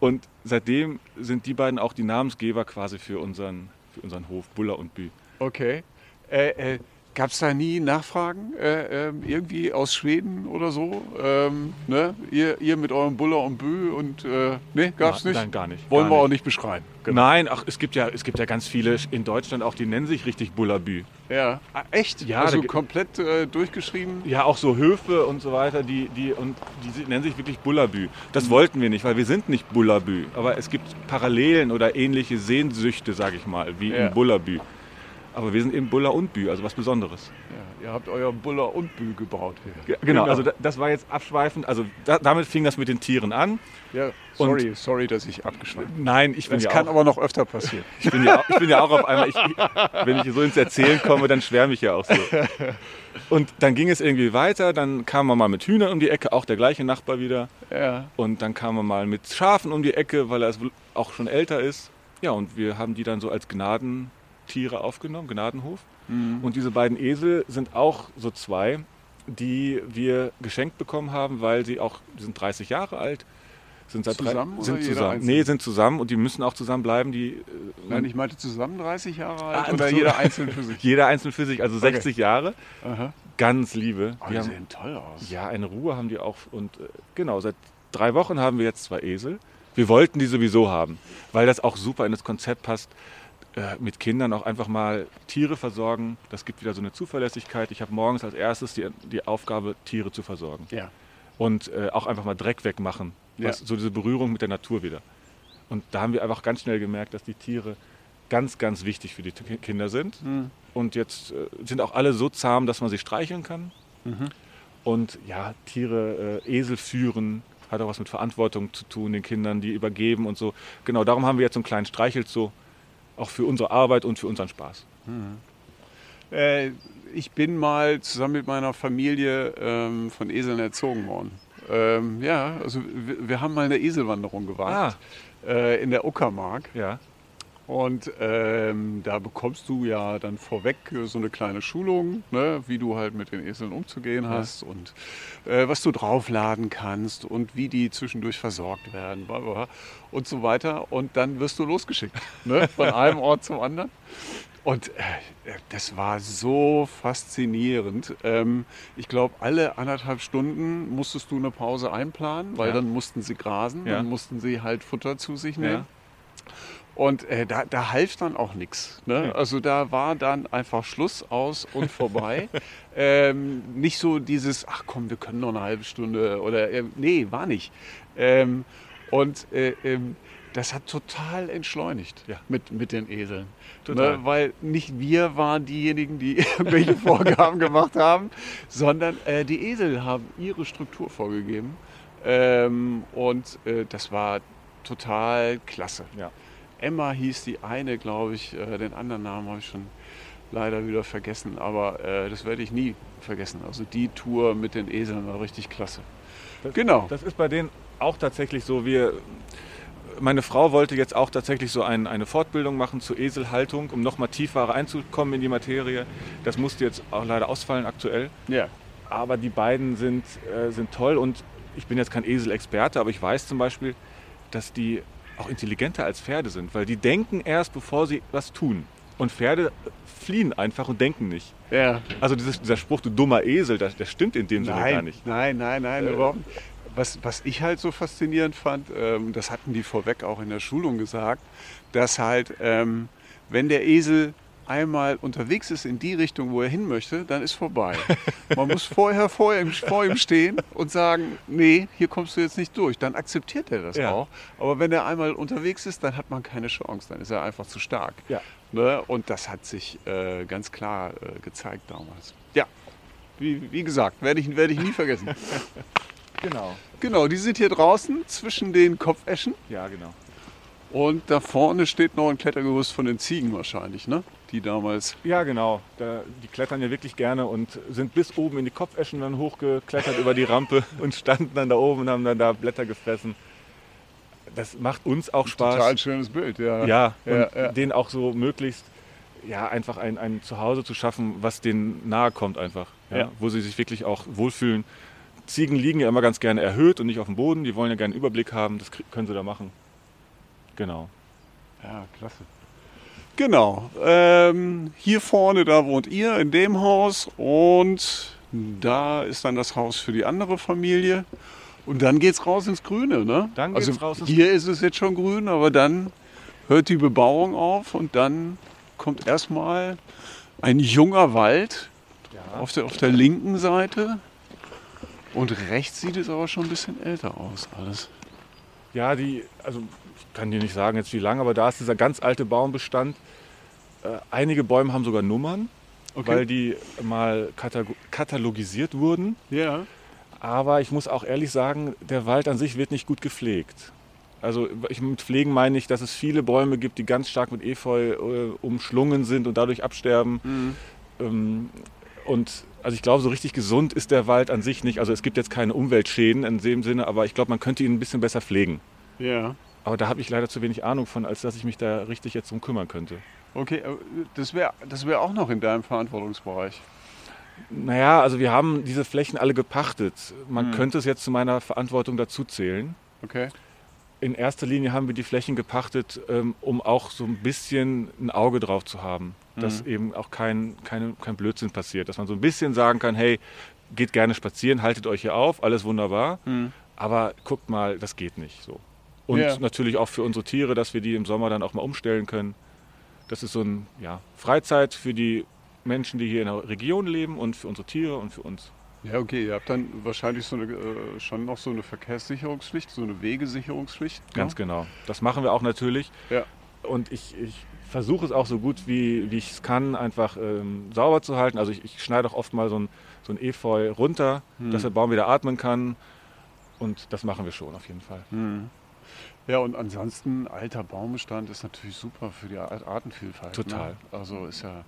Und seitdem sind die beiden auch die Namensgeber quasi für unseren, für unseren Hof, Bulla und Bü. Okay. Äh, äh, Gab es da nie Nachfragen? Äh, ähm, irgendwie aus Schweden oder so? Ähm, ne? ihr, ihr mit eurem Buller und Bü und äh, ne, gab's Nein, nicht? nein, gar nicht, Wollen gar wir auch nicht. nicht beschreiben. Nein, ach, es gibt ja, es gibt ja ganz viele in Deutschland auch, die nennen sich richtig Bullabü. Ja. Ah, echt? Ja, Also komplett äh, durchgeschrieben? Ja, auch so Höfe und so weiter, die, die, und die nennen sich wirklich Bullabü. Das wollten wir nicht, weil wir sind nicht Bullabü. Aber es gibt Parallelen oder ähnliche Sehnsüchte, sage ich mal, wie Ja. in Bullabü. Aber wir sind eben Buller und Bü, also was Besonderes. Ja, ihr habt euer Buller und Bü gebaut. Ja, genau, also da, das war jetzt abschweifend. Also da, damit fing das mit den Tieren an. Ja, sorry, sorry, dass ich abgeschweift bin. Nein, ich bin, Das ja kann auch, aber noch öfter passieren. ich, bin ja, auch- ich bin ja auch auf einmal, ich, wenn ich so ins Erzählen komme, dann schwärme ich ja auch so. Und dann ging es irgendwie weiter, dann kam man mal mit Hühnern um die Ecke, auch der gleiche Nachbar wieder. ja. Und dann kam man mal mit Schafen um die Ecke, weil er auch schon älter ist. Ja, und wir haben die dann so als Gnadentiere aufgenommen, Gnadenhof. Und diese beiden Esel sind auch so zwei, die wir geschenkt bekommen haben, weil sie auch, die sind 30 Jahre alt, sind seit Zusammen drei, oder sind zusammen. Nee, sind zusammen und die müssen auch zusammen bleiben. Die, äh, Nein, ich meinte zusammen 30 Jahre alt Ah, oder so. jeder einzeln für sich. jeder einzeln für sich, also 60 Jahre. Aha. Ganz liebe. Oh, Die die haben, sehen toll aus. Ja, eine Ruhe haben die auch. Und äh, genau, seit drei Wochen haben wir jetzt zwei Esel. Wir wollten die sowieso haben, weil das auch super in das Konzept passt. Äh, mit Kindern auch einfach mal Tiere versorgen. Das gibt wieder so eine Zuverlässigkeit. Ich habe morgens als erstes die, die Aufgabe, Tiere zu versorgen. Ja. Und äh, auch einfach mal Dreck wegmachen. Ja. Was, so diese Berührung mit der Natur wieder. Und da haben wir einfach ganz schnell gemerkt, dass die Tiere ganz, ganz wichtig für die Kinder sind. Hm. Und jetzt äh, sind auch alle so zahm, dass man sie streicheln kann. Mhm. Und ja, Tiere, äh, Esel führen, hat auch was mit Verantwortung zu tun, den Kindern, die übergeben und so. Genau, darum haben wir jetzt so einen kleinen Streichelzoo, auch für unsere Arbeit und für unseren Spaß. Äh, ich bin mal zusammen mit meiner Familie ähm, von Eseln erzogen worden. Ähm, ja, also wir, wir haben mal eine Eselwanderung gewagt äh, in der Uckermark. ja. Und ähm, da bekommst du ja dann vorweg äh, so eine kleine Schulung, ne, wie du halt mit den Eseln umzugehen hast und äh, was du draufladen kannst und wie die zwischendurch versorgt werden und so weiter. Und dann wirst du losgeschickt ne, von einem Ort zum anderen. Und äh, das war so faszinierend. Ähm, ich glaube, alle anderthalb Stunden musstest du eine Pause einplanen, weil Ja. dann mussten sie grasen, Ja. dann mussten sie halt Futter zu sich nehmen. Und äh, da, da half dann auch nichts. Ne? Also da war dann einfach Schluss aus und vorbei. ähm, nicht so dieses, ach komm, wir können noch eine halbe Stunde oder äh, nee, war nicht. Ähm, und äh, ähm, das hat total entschleunigt Ja. mit, mit den Eseln. Ne? Weil nicht wir waren diejenigen, die irgendwelche Vorgaben gemacht haben, sondern äh, die Esel haben ihre Struktur vorgegeben. Ähm, und äh, das war total klasse. Ja. Emma hieß die eine, glaube ich. Äh, den anderen Namen habe ich schon leider wieder vergessen. Aber äh, das werde ich nie vergessen. Also die Tour mit den Eseln war richtig klasse. Das, Genau. Das ist bei denen auch tatsächlich so. Wir, meine Frau wollte jetzt auch tatsächlich so ein, eine Fortbildung machen zur Eselhaltung, um nochmal tiefer reinzukommen in die Materie. Das musste jetzt auch leider ausfallen aktuell. Ja. Aber die beiden sind, äh, sind toll und ich bin jetzt kein Eselexperte, aber ich weiß zum Beispiel, dass die auch intelligenter als Pferde sind, weil die denken erst, bevor sie was tun. Und Pferde fliehen einfach und denken nicht. Ja. Also dieses, dieser Spruch, du dummer Esel, das, das stimmt in dem Sinne gar Nein, nicht. nein, nein, nein, Äh, überhaupt nicht. Was, was ich halt so faszinierend fand, ähm, das hatten die vorweg auch in der Schulung gesagt, dass halt, ähm, wenn der Esel einmal unterwegs ist in die Richtung, wo er hin möchte, dann ist vorbei. Man muss vorher vor ihm, vor ihm stehen und sagen, nee, hier kommst du jetzt nicht durch. Dann akzeptiert er das Ja. auch. Aber wenn er einmal unterwegs ist, dann hat man keine Chance. Dann ist er einfach zu stark. Ja. Ne? Und das hat sich äh, ganz klar äh, gezeigt damals. Ja, wie, wie gesagt, werde ich, werde ich nie vergessen. Genau. Genau, die sind hier draußen zwischen den Kopfeschen Ja, genau. Und da vorne steht noch ein Klettergerüst von den Ziegen wahrscheinlich, ne? Die damals. Ja, genau. Da, die klettern ja wirklich gerne und sind bis oben in die Kopfeschen dann hochgeklettert über die Rampe und standen dann da oben und haben dann da Blätter gefressen. Das macht uns auch Spaß. Total schönes Bild, ja. Ja, und Ja, ja. denen auch so möglichst ja, einfach ein, ein Zuhause zu schaffen, was denen nahe kommt einfach. Ja, Ja. Wo sie sich wirklich auch wohlfühlen. Ziegen liegen ja immer ganz gerne erhöht und nicht auf dem Boden. Die wollen ja gerne einen Überblick haben. Das können sie da machen. Genau. Ja, klasse. Genau. Ähm, hier vorne, da wohnt ihr in dem Haus und da ist dann das Haus für die andere Familie. Und dann geht's raus ins Grüne, ne? Dann geht's also raus ins Hier ist es jetzt schon grün, aber dann hört die Bebauung auf und dann kommt erstmal ein junger Wald Ja. auf der, auf der linken Seite. Und rechts sieht es aber schon ein bisschen älter aus alles. Ja, die, also kann dir nicht sagen jetzt wie lange, aber da ist dieser ganz alte Baumbestand. Äh, einige Bäume haben sogar Nummern, weil die mal katago- katalogisiert wurden. ja. Aber ich muss auch ehrlich sagen, der Wald an sich wird nicht gut gepflegt. Also ich, mit Pflegen meine ich, dass es viele Bäume gibt, die ganz stark mit Efeu äh, umschlungen sind und dadurch absterben. Mhm. Ähm, und also ich glaube, so richtig gesund ist der Wald an sich nicht. Also es gibt jetzt keine Umweltschäden in dem Sinne, aber ich glaube, man könnte ihn ein bisschen besser pflegen. Ja. Aber da habe ich leider zu wenig Ahnung von, als dass ich mich da richtig jetzt drum kümmern könnte. Okay, aber das wäre das wär auch noch in deinem Verantwortungsbereich. Naja, also wir haben diese Flächen alle gepachtet. Man Hm. könnte es jetzt zu meiner Verantwortung dazu zählen. Okay. In erster Linie haben wir die Flächen gepachtet, ähm, um auch so ein bisschen ein Auge drauf zu haben, dass Mhm. eben auch kein, keine, kein Blödsinn passiert. Dass man so ein bisschen sagen kann, hey, geht gerne spazieren, haltet euch hier auf, alles wunderbar. Aber guckt mal, das geht nicht so. Und Ja. natürlich auch für unsere Tiere, dass wir die im Sommer dann auch mal umstellen können. Das ist so ein ja, Freizeit für die Menschen, die hier in der Region leben und für unsere Tiere und für uns. Ja, okay, ihr habt dann wahrscheinlich so eine, äh, schon noch so eine Verkehrssicherungspflicht, so eine Wegesicherungspflicht. Ganz ne? genau. Das machen wir auch natürlich. Ja. Und ich, ich versuche es auch so gut wie, wie ich es kann, einfach ähm, sauber zu halten. Also ich, ich schneide auch oft mal so ein, so ein Efeu runter, Hm. dass der Baum wieder atmen kann. Und das machen wir schon auf jeden Fall. Mhm. Ja, und ansonsten alter Baumbestand ist natürlich super für die Ar- Artenvielfalt. Total. Ne? Also ist ja.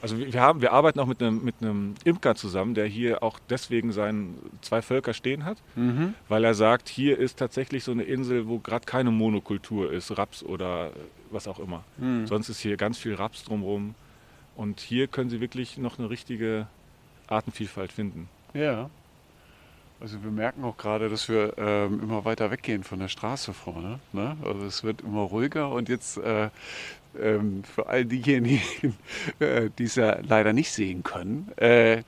Also wir, wir, haben, wir arbeiten auch mit einem, mit einem Imker zusammen, der hier auch deswegen seinen zwei Völker stehen hat, Mhm. weil er sagt, hier ist tatsächlich so eine Insel, wo gerade keine Monokultur ist, Raps oder was auch immer. Mhm. Sonst ist hier ganz viel Raps drumherum. Und hier können Sie wirklich noch eine richtige Artenvielfalt finden. Ja. Also wir merken auch gerade, dass wir ähm, immer weiter weggehen von der Straße vorne. Ne? Also es wird immer ruhiger und jetzt äh, ähm, für all diejenigen, äh, die es ja leider nicht sehen können, äh,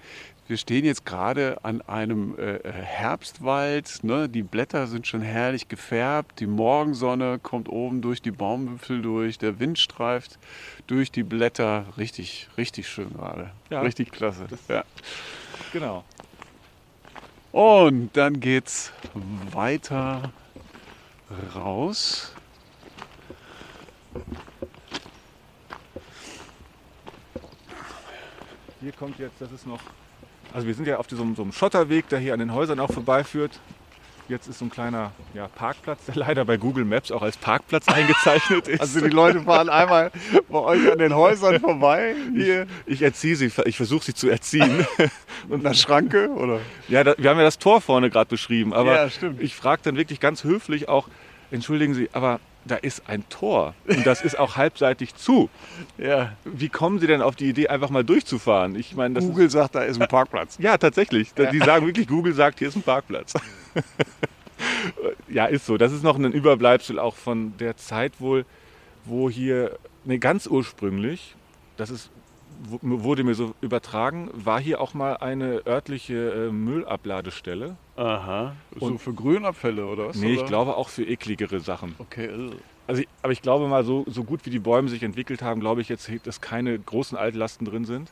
wir stehen jetzt gerade an einem äh, Herbstwald. Ne? Die Blätter sind schon herrlich gefärbt. Die Morgensonne kommt oben durch die Baumwipfel durch. Der Wind streift durch die Blätter. Richtig, richtig schön gerade. Ja. Richtig klasse. Ja. Genau. Und dann geht's weiter raus. Hier kommt jetzt, das ist noch. Also wir sind ja auf diesem so einem Schotterweg, der hier an den Häusern auch vorbeiführt. Jetzt ist so ein kleiner ja, Parkplatz, der leider bei Google Maps auch als Parkplatz eingezeichnet ist. Also die Leute fahren einmal bei euch an den Häusern vorbei. Hier ich erziehe sie, ich versuche sie zu erziehen. und einer Schranke, oder? Ja, da, wir haben ja das Tor vorne gerade beschrieben, aber Ja, ich frage dann wirklich ganz höflich auch, entschuldigen Sie, aber da ist ein Tor und das ist auch halbseitig zu. Ja. Wie kommen Sie denn auf die Idee, einfach mal durchzufahren? Ich meine, das ist, Google sagt, da ist ein Parkplatz. ja tatsächlich. Die sagen wirklich, Google sagt, hier ist ein Parkplatz. ja, ist so. Das ist noch ein Überbleibsel auch von der Zeit wohl, wo hier, ne, ganz ursprünglich, das ist, wu- wurde mir so übertragen, war hier auch mal eine örtliche äh, Müllabladestelle. Aha. So Und- für Grünabfälle oder was? Nee, ich oder? glaube auch für ekligere Sachen. Okay. Also ich, aber ich glaube mal, so, so gut wie die Bäume sich entwickelt haben, glaube ich jetzt, dass keine großen Altlasten drin sind.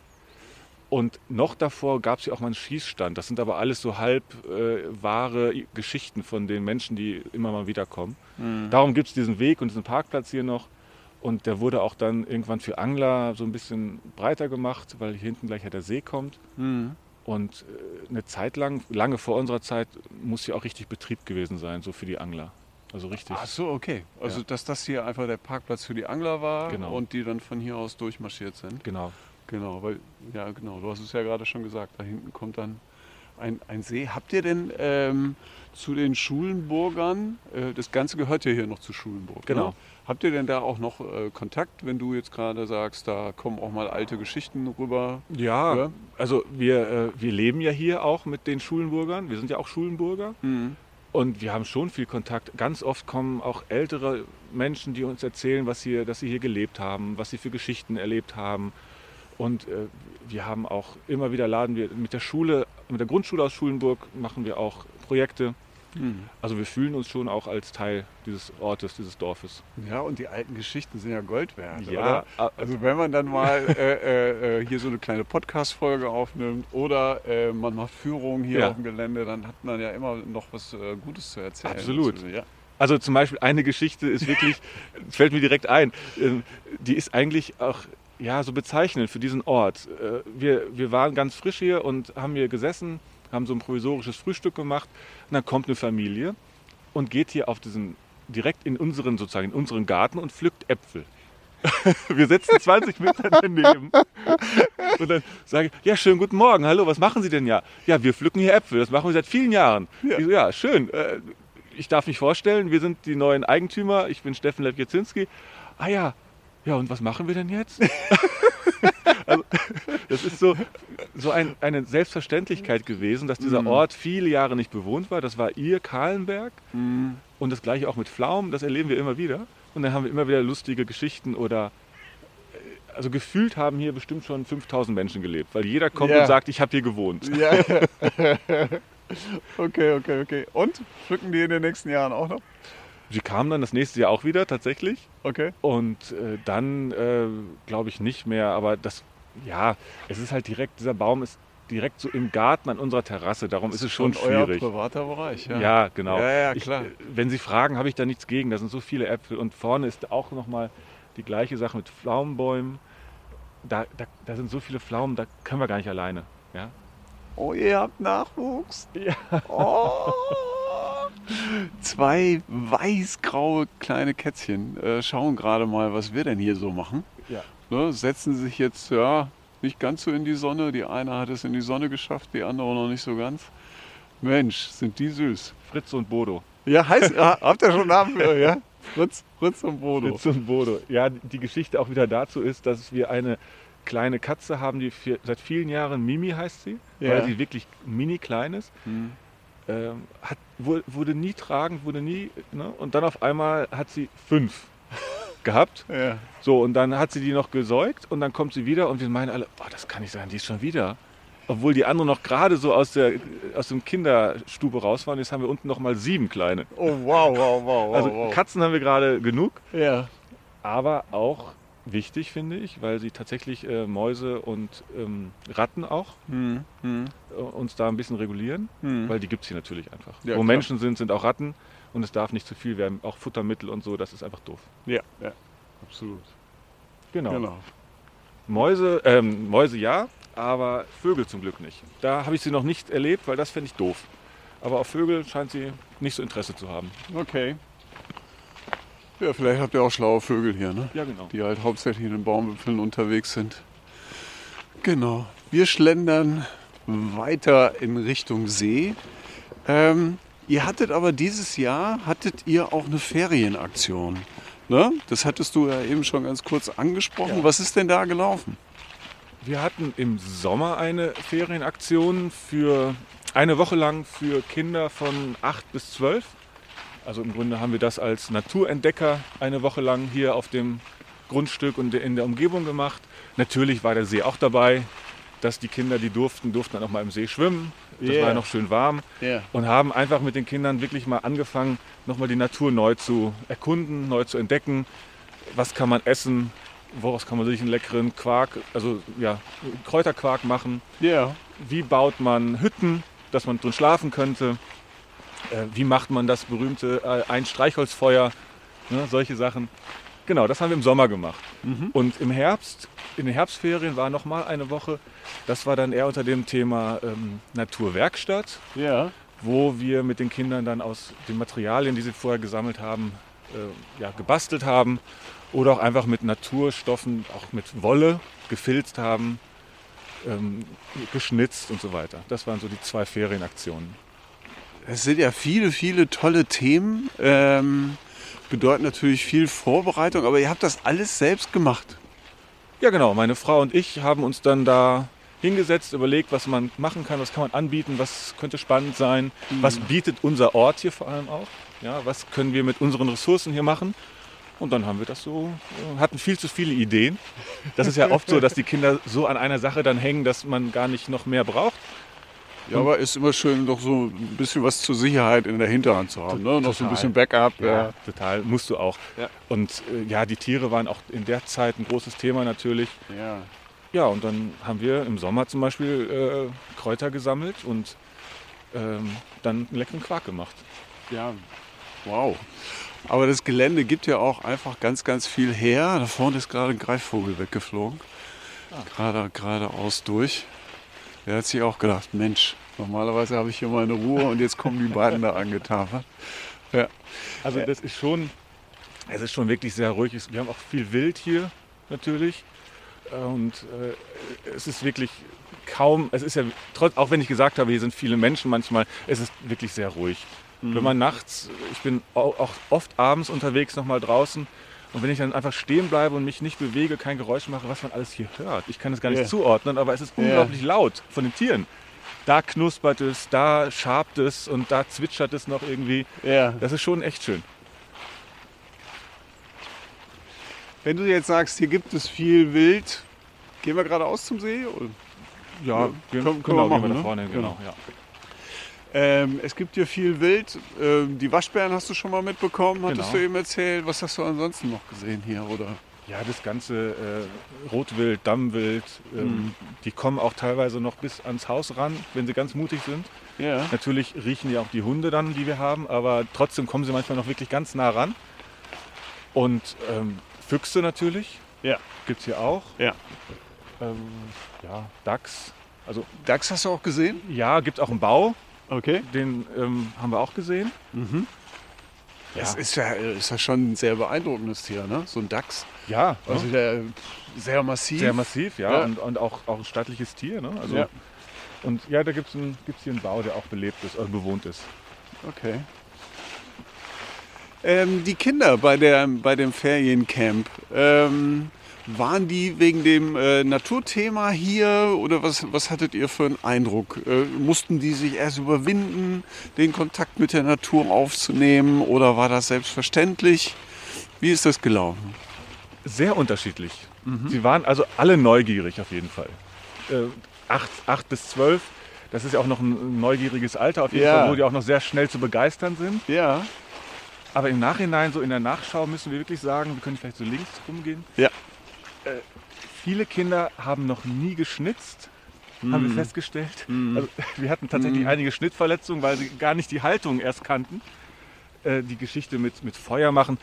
Und noch davor gab es ja auch mal einen Schießstand. Das sind aber alles so halb äh, wahre Geschichten von den Menschen, die immer mal wiederkommen. Darum gibt es diesen Weg und diesen Parkplatz hier noch. Und der wurde auch dann irgendwann für Angler so ein bisschen breiter gemacht, weil hier hinten gleich ja der See kommt. Mhm. Und äh, eine Zeit lang, lange vor unserer Zeit, muss hier auch richtig Betrieb gewesen sein, so für die Angler. Also richtig. Ach so, okay. Also, Ja. dass das hier einfach der Parkplatz für die Angler war Genau. und die dann von hier aus durchmarschiert sind. Genau. Genau, weil, ja, genau, du hast es ja gerade schon gesagt, da hinten kommt dann ein, ein See. Habt ihr denn ähm, zu den Schulenburgern, äh, das Ganze gehört ja hier noch zu Schulenburg, Genau. Ne? Habt ihr denn da auch noch äh, Kontakt, wenn du jetzt gerade sagst, da kommen auch mal alte Geschichten rüber? Ja, Ja. also wir, äh, wir leben ja hier auch mit den Schulenburgern. Wir sind ja auch Schulenburger. Mhm. Und wir haben schon viel Kontakt. Ganz oft kommen auch ältere Menschen, die uns erzählen, was hier, dass sie hier gelebt haben, was sie für Geschichten erlebt haben. Und äh, wir haben auch immer wieder laden wir mit der Schule, mit der Grundschule aus Schulenburg machen wir auch Projekte. Mhm. Also wir fühlen uns schon auch als Teil dieses Ortes, dieses Dorfes. Ja, und die alten Geschichten sind ja Gold wert. Ja, oder? a- Also wenn man dann mal äh, äh, hier so eine kleine Podcast-Folge aufnimmt oder äh, man macht Führungen hier Ja. auf dem Gelände, dann hat man ja immer noch was äh, Gutes zu erzählen. Absolut. Ja. Also zum Beispiel eine Geschichte ist wirklich, fällt mir direkt ein, ähm, die ist eigentlich auch ja, so bezeichnend für diesen Ort. Äh, Wir, wir waren ganz frisch hier und haben hier gesessen, haben so ein provisorisches Frühstück gemacht und dann kommt eine Familie und geht hier auf diesen, direkt in unseren, sozusagen in unseren Garten und pflückt Äpfel. Wir sitzen 20 Meter daneben. Und dann sage ich, ja, schönen guten Morgen, hallo, was machen Sie denn ja? Ja, wir pflücken hier Äpfel, das machen wir seit vielen Jahren. Ja. So, ja schön. Äh, ich darf mich vorstellen, wir sind die neuen Eigentümer, ich bin Steffen Lewiecinski. Ah ja, ja, und was machen wir denn jetzt? also, das ist so, so ein, eine Selbstverständlichkeit gewesen, dass dieser Ort viele Jahre nicht bewohnt war. Das war ihr Kahlenberg. Mhm. Und das gleiche auch mit Pflaumen, das erleben wir immer wieder. Und dann haben wir immer wieder lustige Geschichten oder äh, also gefühlt haben hier bestimmt schon 5000 Menschen gelebt, weil jeder kommt Ja. und sagt, ich habe hier gewohnt. Ja. okay, okay, okay. Und pflücken die in den nächsten Jahren auch noch? Sie kamen dann das nächste Jahr auch wieder tatsächlich Okay. und äh, dann äh, glaube ich nicht mehr, aber das ja, es ist halt direkt dieser Baum ist direkt so im Garten an unserer Terrasse, darum ist es schon euer schwierig. privater Bereich, ja. Ja, genau. Ja, ja, Ich, klar. äh, wenn Sie fragen, habe ich da nichts gegen. Da sind so viele Äpfel und vorne ist auch noch mal die gleiche Sache mit Pflaumenbäumen. Da, da, da sind so viele Pflaumen, da können wir gar nicht alleine. Ja? Oh, ihr habt Nachwuchs. Ja. Oh. Zwei weiß-graue kleine Kätzchen äh, schauen gerade mal, was wir denn hier so machen. Ja. Ne, setzen sich jetzt ja nicht ganz so in die Sonne. Die eine hat es in die Sonne geschafft, die andere noch nicht so ganz. Mensch, sind die süß. Fritz und Bodo. Ja, heißt, habt ihr schon Namen für, ja? Fritz, Fritz und Bodo. Fritz und Bodo. Ja, die Geschichte auch wieder dazu ist, dass wir eine kleine Katze haben, die für, seit vielen Jahren Mimi heißt sie, Ja. weil sie wirklich mini klein ist. Hm. Ähm, hat, wu- wurde nie tragend, wurde nie. Ne? Und dann auf einmal hat sie fünf gehabt. Ja. So, und dann hat sie die noch gesäugt und dann kommt sie wieder und wir meinen alle, oh, das kann nicht sein, die ist schon wieder. Obwohl die anderen noch gerade so aus der aus dem Kinderstube raus waren, jetzt haben wir unten noch mal sieben kleine. Oh, wow, wow, wow, Also Katzen haben wir gerade genug, Ja. aber auch wichtig finde ich, weil sie tatsächlich äh, Mäuse und ähm, Ratten auch Hm, hm, äh, uns da ein bisschen regulieren, hm. weil die gibt es hier natürlich einfach. Ja, Wo klar. Menschen sind, sind auch Ratten und es darf nicht zu viel werden, auch Futtermittel und so, das ist einfach doof. ja, ja, absolut. Genau. Genau. Mäuse, ähm, Mäuse ja, aber Vögel zum Glück nicht. Da habe ich sie noch nicht erlebt, weil das fände ich doof. Aber auf Vögel scheint sie nicht so Interesse zu haben. Okay. Ja, vielleicht habt ihr auch schlaue Vögel hier, ne? Ja, genau. Die halt hauptsächlich in den Baumwipfeln unterwegs sind. Genau. Wir schlendern weiter in Richtung See. Ähm, ihr hattet aber dieses Jahr, hattet ihr auch eine Ferienaktion. Ne? Das hattest du ja eben schon ganz kurz angesprochen. Ja. Was ist denn da gelaufen? Wir hatten im Sommer eine Ferienaktion für eine Woche lang für Kinder von 8 bis 12. Also im Grunde haben wir das als Naturentdecker eine Woche lang hier auf dem Grundstück und in der Umgebung gemacht. Natürlich war der See auch dabei, dass die Kinder, die durften, durften dann auch mal im See schwimmen. Das Yeah. war ja noch schön warm. Ja. und haben einfach mit den Kindern wirklich mal angefangen, nochmal die Natur neu zu erkunden, neu zu entdecken. Was kann man essen? Woraus kann man sich einen leckeren Quark, also ja, Kräuterquark machen? Ja. Wie baut man Hütten, dass man drin schlafen könnte? Äh, wie macht man das berühmte äh, ein Streichholzfeuer? Ne, solche Sachen. Genau, das haben wir im Sommer gemacht. Und im Herbst, in den Herbstferien war noch mal eine Woche. Das war dann eher unter dem Thema ähm, Naturwerkstatt Ja. wo wir mit den Kindern dann aus den Materialien, die sie vorher gesammelt haben, äh, ja, gebastelt haben oder auch einfach mit Naturstoffen, auch mit Wolle gefilzt haben, ähm, geschnitzt und so weiter. Das waren so die zwei Ferienaktionen. Es sind ja viele, viele tolle Themen. Ähm, bedeuten natürlich viel Vorbereitung, aber ihr habt das alles selbst gemacht. Ja genau, meine Frau und ich haben uns dann da hingesetzt, überlegt, was man machen kann, was kann man anbieten, was könnte spannend sein, was bietet unser Ort hier vor allem auch, ja, was können wir mit unseren Ressourcen hier machen. Und dann haben wir das so, äh, hatten viel zu viele Ideen. Das ist ja oft so, dass die Kinder so an einer Sache dann hängen, dass man gar nicht noch mehr braucht. Ja, aber ist immer schön, doch so ein bisschen was zur Sicherheit in der Hinterhand zu haben. Ne? Noch so ein bisschen Backup. Ja. total, musst du auch. Ja. Und äh, ja, die Tiere waren auch in der Zeit ein großes Thema natürlich. Ja. Ja, und dann haben wir im Sommer zum Beispiel äh, Kräuter gesammelt und ähm, dann einen leckeren Quark gemacht. ja, wow. Aber das Gelände gibt ja auch einfach ganz, ganz viel her. Da vorne ist gerade ein Greifvogel weggeflogen. Gerade, geradeaus durch. Der hat sich auch gedacht, Mensch, normalerweise habe ich hier meine Ruhe und jetzt kommen die beiden da angetafert. Ja. Also das ist schon, es ist schon wirklich sehr ruhig. Wir haben auch viel Wild hier natürlich. Und äh, es ist wirklich kaum, es ist ja, trotz, auch wenn ich gesagt habe, hier sind viele Menschen manchmal, es ist wirklich sehr ruhig. Wenn man nachts, ich bin au- auch oft abends unterwegs nochmal draußen und wenn ich dann einfach stehen bleibe und mich nicht bewege, kein Geräusch mache, was man alles hier hört. Ich kann es gar nicht Ja. zuordnen, aber es ist Ja. unglaublich laut von den Tieren. Da knuspert es, da schabt es und da zwitschert es noch irgendwie. ja. Das ist schon echt schön. Wenn du jetzt sagst, hier gibt es viel Wild, gehen wir geradeaus zum See? Oder? Ja, wir- gehen, können- können genau, wir gehen wir machen, da ne? vorne hin, genau. Ja. Ähm, es gibt hier viel Wild. Ähm, die Waschbären hast du schon mal mitbekommen, hattest Genau. du eben erzählt. Was hast du ansonsten noch gesehen hier? Oder? ja, das ganze äh, Rotwild, Dammwild, ähm, Mhm. die kommen auch teilweise noch bis ans Haus ran, wenn sie ganz mutig sind. Ja. Natürlich riechen ja auch die Hunde dann, die wir haben, aber trotzdem kommen sie manchmal noch wirklich ganz nah ran. Und ähm, Füchse natürlich Ja. gibt es hier auch. Ja. Ähm, ja, Dachs. Also Dachs hast du auch gesehen? ja, gibt auch einen Bau, Okay. den ähm, haben wir auch gesehen. Das ist ja, ist ja schon ein sehr beeindruckendes Tier, ne? So ein Dachs. Ja, Also ne? der sehr massiv. sehr massiv, ja, Ja. Und, und auch, auch ein stattliches Tier. Ne? Also, Ja. Und ja, da gibt es gibt's hier einen Bau, der auch belebt ist, also bewohnt ist. Okay. Ähm, die Kinder bei, der, bei dem Feriencamp, ähm, Waren die wegen dem äh, Naturthema hier oder was, was hattet ihr für einen Eindruck? Äh, mussten die sich erst überwinden, den Kontakt mit der Natur aufzunehmen oder war das selbstverständlich? Wie ist das gelaufen? Sehr unterschiedlich. Sie waren also alle neugierig auf jeden Fall. Äh, acht, acht bis zwölf, das ist ja auch noch ein neugieriges Alter, auf jeden Ja. Fall, wo die auch noch sehr schnell zu begeistern sind. Ja. Aber im Nachhinein, so in der Nachschau, müssen wir wirklich sagen, wir können vielleicht so links rumgehen. Ja. Viele Kinder haben noch nie geschnitzt, haben wir festgestellt. Also, wir hatten tatsächlich Mhm. einige Schnittverletzungen, weil sie gar nicht die Haltung erst kannten. Äh, die Geschichte mit, mit Feuer machen,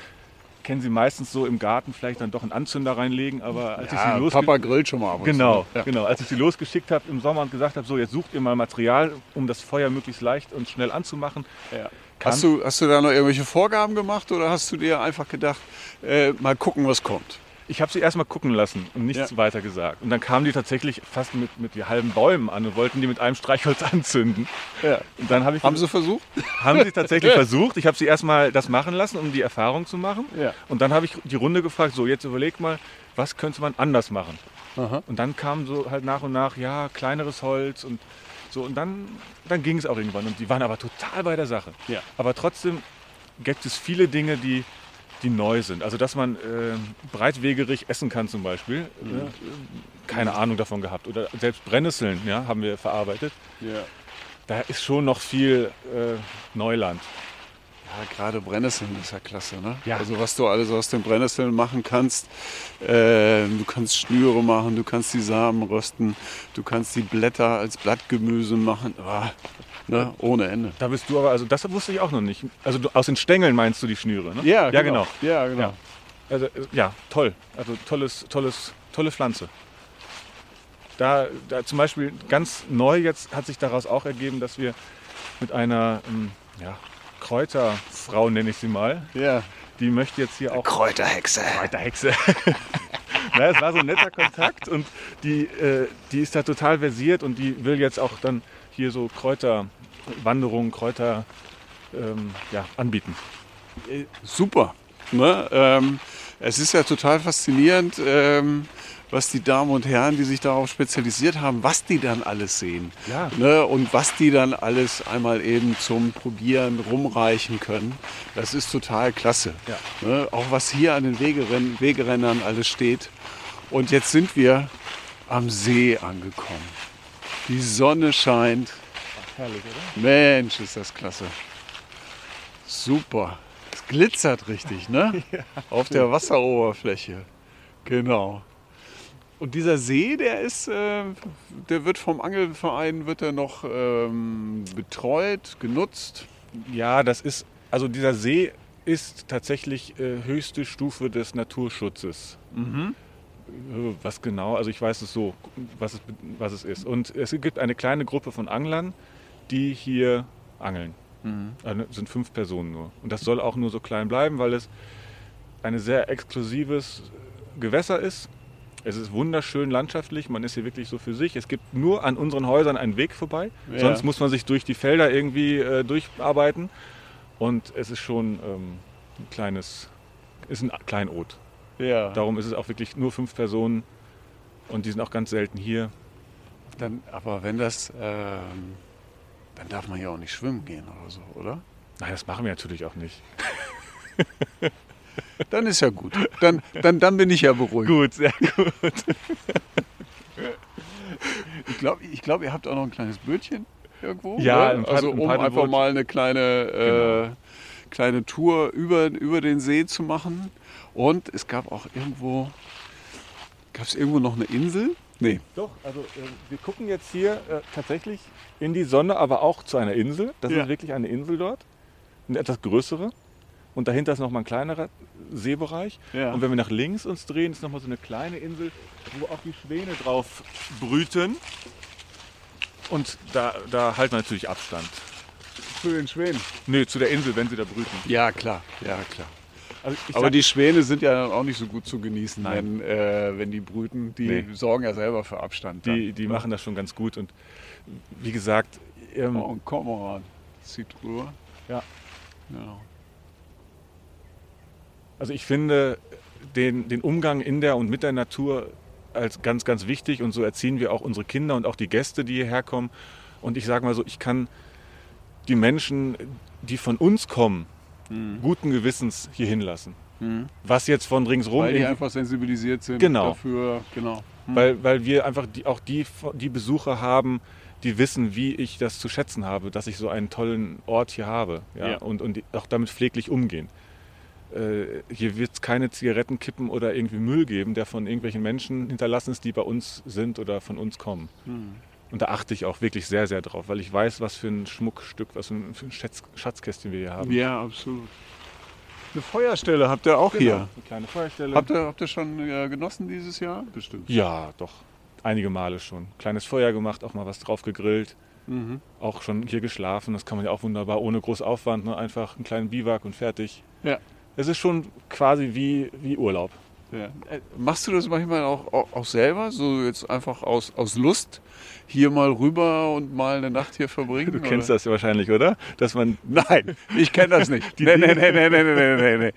kennen sie meistens so im Garten, vielleicht dann doch einen Anzünder reinlegen, aber als ich sie losge- Papa grillt schon mal ab Genau. Ja. genau. Als ich sie losgeschickt habe im Sommer und gesagt habe, so jetzt sucht ihr mal Material, um das Feuer möglichst leicht und schnell anzumachen. Ja. Hast, du, hast du da noch irgendwelche Vorgaben gemacht oder hast du dir einfach gedacht, äh, mal gucken, was kommt? Ich habe sie erstmal gucken lassen und nichts Ja. weiter gesagt. Und dann kamen die tatsächlich fast mit, mit die halben Bäumen an und wollten die mit einem Streichholz anzünden. Ja. Und dann habe ich Haben sie versucht? haben sie tatsächlich versucht. Ich habe sie erstmal das machen lassen, um die Erfahrung zu machen. Ja. Und dann habe ich die Runde gefragt, so jetzt überleg mal, was könnte man anders machen? Aha. Und dann kam so halt nach und nach, ja, kleineres Holz und so. Und dann, dann ging es auch irgendwann. Und die waren aber total bei der Sache. Ja. Aber trotzdem gibt es viele Dinge, die, die neu sind. Also, dass man äh, breitwegerig essen kann zum Beispiel. Äh, keine Ahnung davon gehabt. Oder selbst Brennnesseln ja, haben wir verarbeitet. Ja. Da ist schon noch viel äh, Neuland. Ja, gerade Brennnesseln ist ja klasse, ne? Ja. Also was du alles aus den Brennnesseln machen kannst. Äh, du kannst Schnüre machen, du kannst die Samen rösten, du kannst die Blätter als Blattgemüse machen. Ah, ne? Ohne Ende. Da bist du aber, also das wusste ich auch noch nicht. Also du, aus den Stängeln meinst du die Schnüre, ne? Ja, ja genau. Ja, genau. Ja. Also, äh, ja, toll. Also tolles, tolles, tolle Pflanze. Da, da zum Beispiel ganz neu jetzt hat sich daraus auch ergeben, dass wir mit einer ähm, ja, Kräuterfrau, nenne ich sie mal, Ja. die möchte jetzt hier auch Kräuterhexe. Kräuterhexe. Na, es war so ein netter Kontakt und die, äh, die ist da total versiert und die will jetzt auch dann hier so Kräuterwanderungen, Kräuter ähm, ja, anbieten. Super. Ne? Ähm, es ist ja total faszinierend, ähm, was die Damen und Herren, die sich darauf spezialisiert haben, was die dann alles sehen. Ja. Ne? Und was die dann alles einmal eben zum Probieren rumreichen können. Das ist total klasse. Ja. Ne? Auch was hier an den Wegerenn Wegerändern alles steht. Und jetzt sind wir am See angekommen. Die Sonne scheint. Herrlich, oder? Mensch, ist das klasse. Super. Es glitzert richtig, ne? Auf der Wasseroberfläche. Genau. Und dieser See, der ist, äh, der wird vom Angelverein, wird er noch ähm, betreut, genutzt. Ja, das ist, also dieser See ist tatsächlich äh, höchste Stufe des Naturschutzes. Äh, Was genau? Also ich weiß es so, was es, was es ist. Und es gibt eine kleine Gruppe von Anglern, die hier angeln. Also es sind fünf Personen nur. Und das soll auch nur so klein bleiben, weil es ein sehr exklusives Gewässer ist. Es ist wunderschön landschaftlich, man ist hier wirklich so für sich. Es gibt nur an unseren Häusern einen Weg vorbei. Ja. Sonst muss man sich durch die Felder irgendwie äh, durcharbeiten. Und es ist schon ähm, ein kleines, ist ein Kleinod. Ja. Darum ist es auch wirklich nur fünf Personen und die sind auch ganz selten hier. Dann, aber wenn das, ähm, dann darf man ja auch nicht schwimmen gehen oder so, oder? Nein, das machen wir natürlich auch nicht. Dann ist ja gut. Dann, dann, dann bin ich ja beruhigt. Gut, sehr gut. Ich glaube, ich glaub, ihr habt auch noch ein kleines Bötchen irgendwo. Ja, ne? also um einfach mal eine kleine, äh, kleine Tour über, über den See zu machen. Und es gab auch irgendwo, gab es irgendwo noch eine Insel? Nee. Doch, also äh, wir gucken jetzt hier äh, tatsächlich in die Sonne, aber auch zu einer Insel. Das Ja. ist wirklich eine Insel dort, eine etwas größere. Und dahinter ist noch mal ein kleinerer Seebereich. Ja. Und wenn wir nach links uns drehen, ist noch mal so eine kleine Insel, wo auch die Schwäne drauf brüten. Und da, da halten wir natürlich Abstand. Zu den Schwänen. Nö, zu der Insel, wenn sie da brüten. Ja, klar. Ja, klar. Also Aber sag- die Schwäne sind ja auch nicht so gut zu genießen, Nein. wenn, äh, wenn die brüten. Die Nee. sorgen ja selber für Abstand. dann. die, die machen das schon ganz gut. Und wie gesagt, ähm, Oh, ein Kormoran. Zieht rüber. Ja. Ja. Also ich finde, den, den Umgang in der und mit der Natur als ganz, ganz wichtig und so erziehen wir auch unsere Kinder und auch die Gäste, die hierher kommen. Und ich sage mal so, ich kann die Menschen, die von uns kommen, Mhm. guten Gewissens hier hinlassen. Was jetzt von ringsrum, Weil die einfach sensibilisiert sind Genau. dafür, genau. Hm. weil, weil wir einfach die, auch die, die Besucher haben, die wissen, wie ich das zu schätzen habe, dass ich so einen tollen Ort hier habe ja? Ja. Und, und die auch damit pfleglich umgehen. Äh, hier wird es keine Zigaretten kippen oder irgendwie Müll geben, der von irgendwelchen Menschen hinterlassen ist, die bei uns sind oder von uns kommen. Hm. Und da achte ich auch wirklich sehr, sehr drauf, weil ich weiß, was für ein Schmuckstück, was für ein, Schatz, Schatzkästchen wir hier haben. Ja, absolut. Eine Feuerstelle habt ihr auch Genau, hier. Eine kleine Feuerstelle. Habt ihr, habt ihr schon äh, genossen dieses Jahr? Bestimmt. ja, doch. Einige Male schon. Kleines Feuer gemacht, auch mal was drauf gegrillt. Mhm. auch schon hier geschlafen. Das kann man ja auch wunderbar ohne groß Aufwand. Ne? Einfach einen kleinen Biwak und fertig. Ja. Es ist schon quasi wie, wie Urlaub. Ja. Äh, Machst du das manchmal auch, auch, auch selber? So jetzt einfach aus, aus Lust hier mal rüber und mal eine Nacht hier verbringen? Du kennst das ja wahrscheinlich, oder? Dass man Nein, ich kenne das nicht. nee, nee, nee, nee, nee, nee, nee, nee.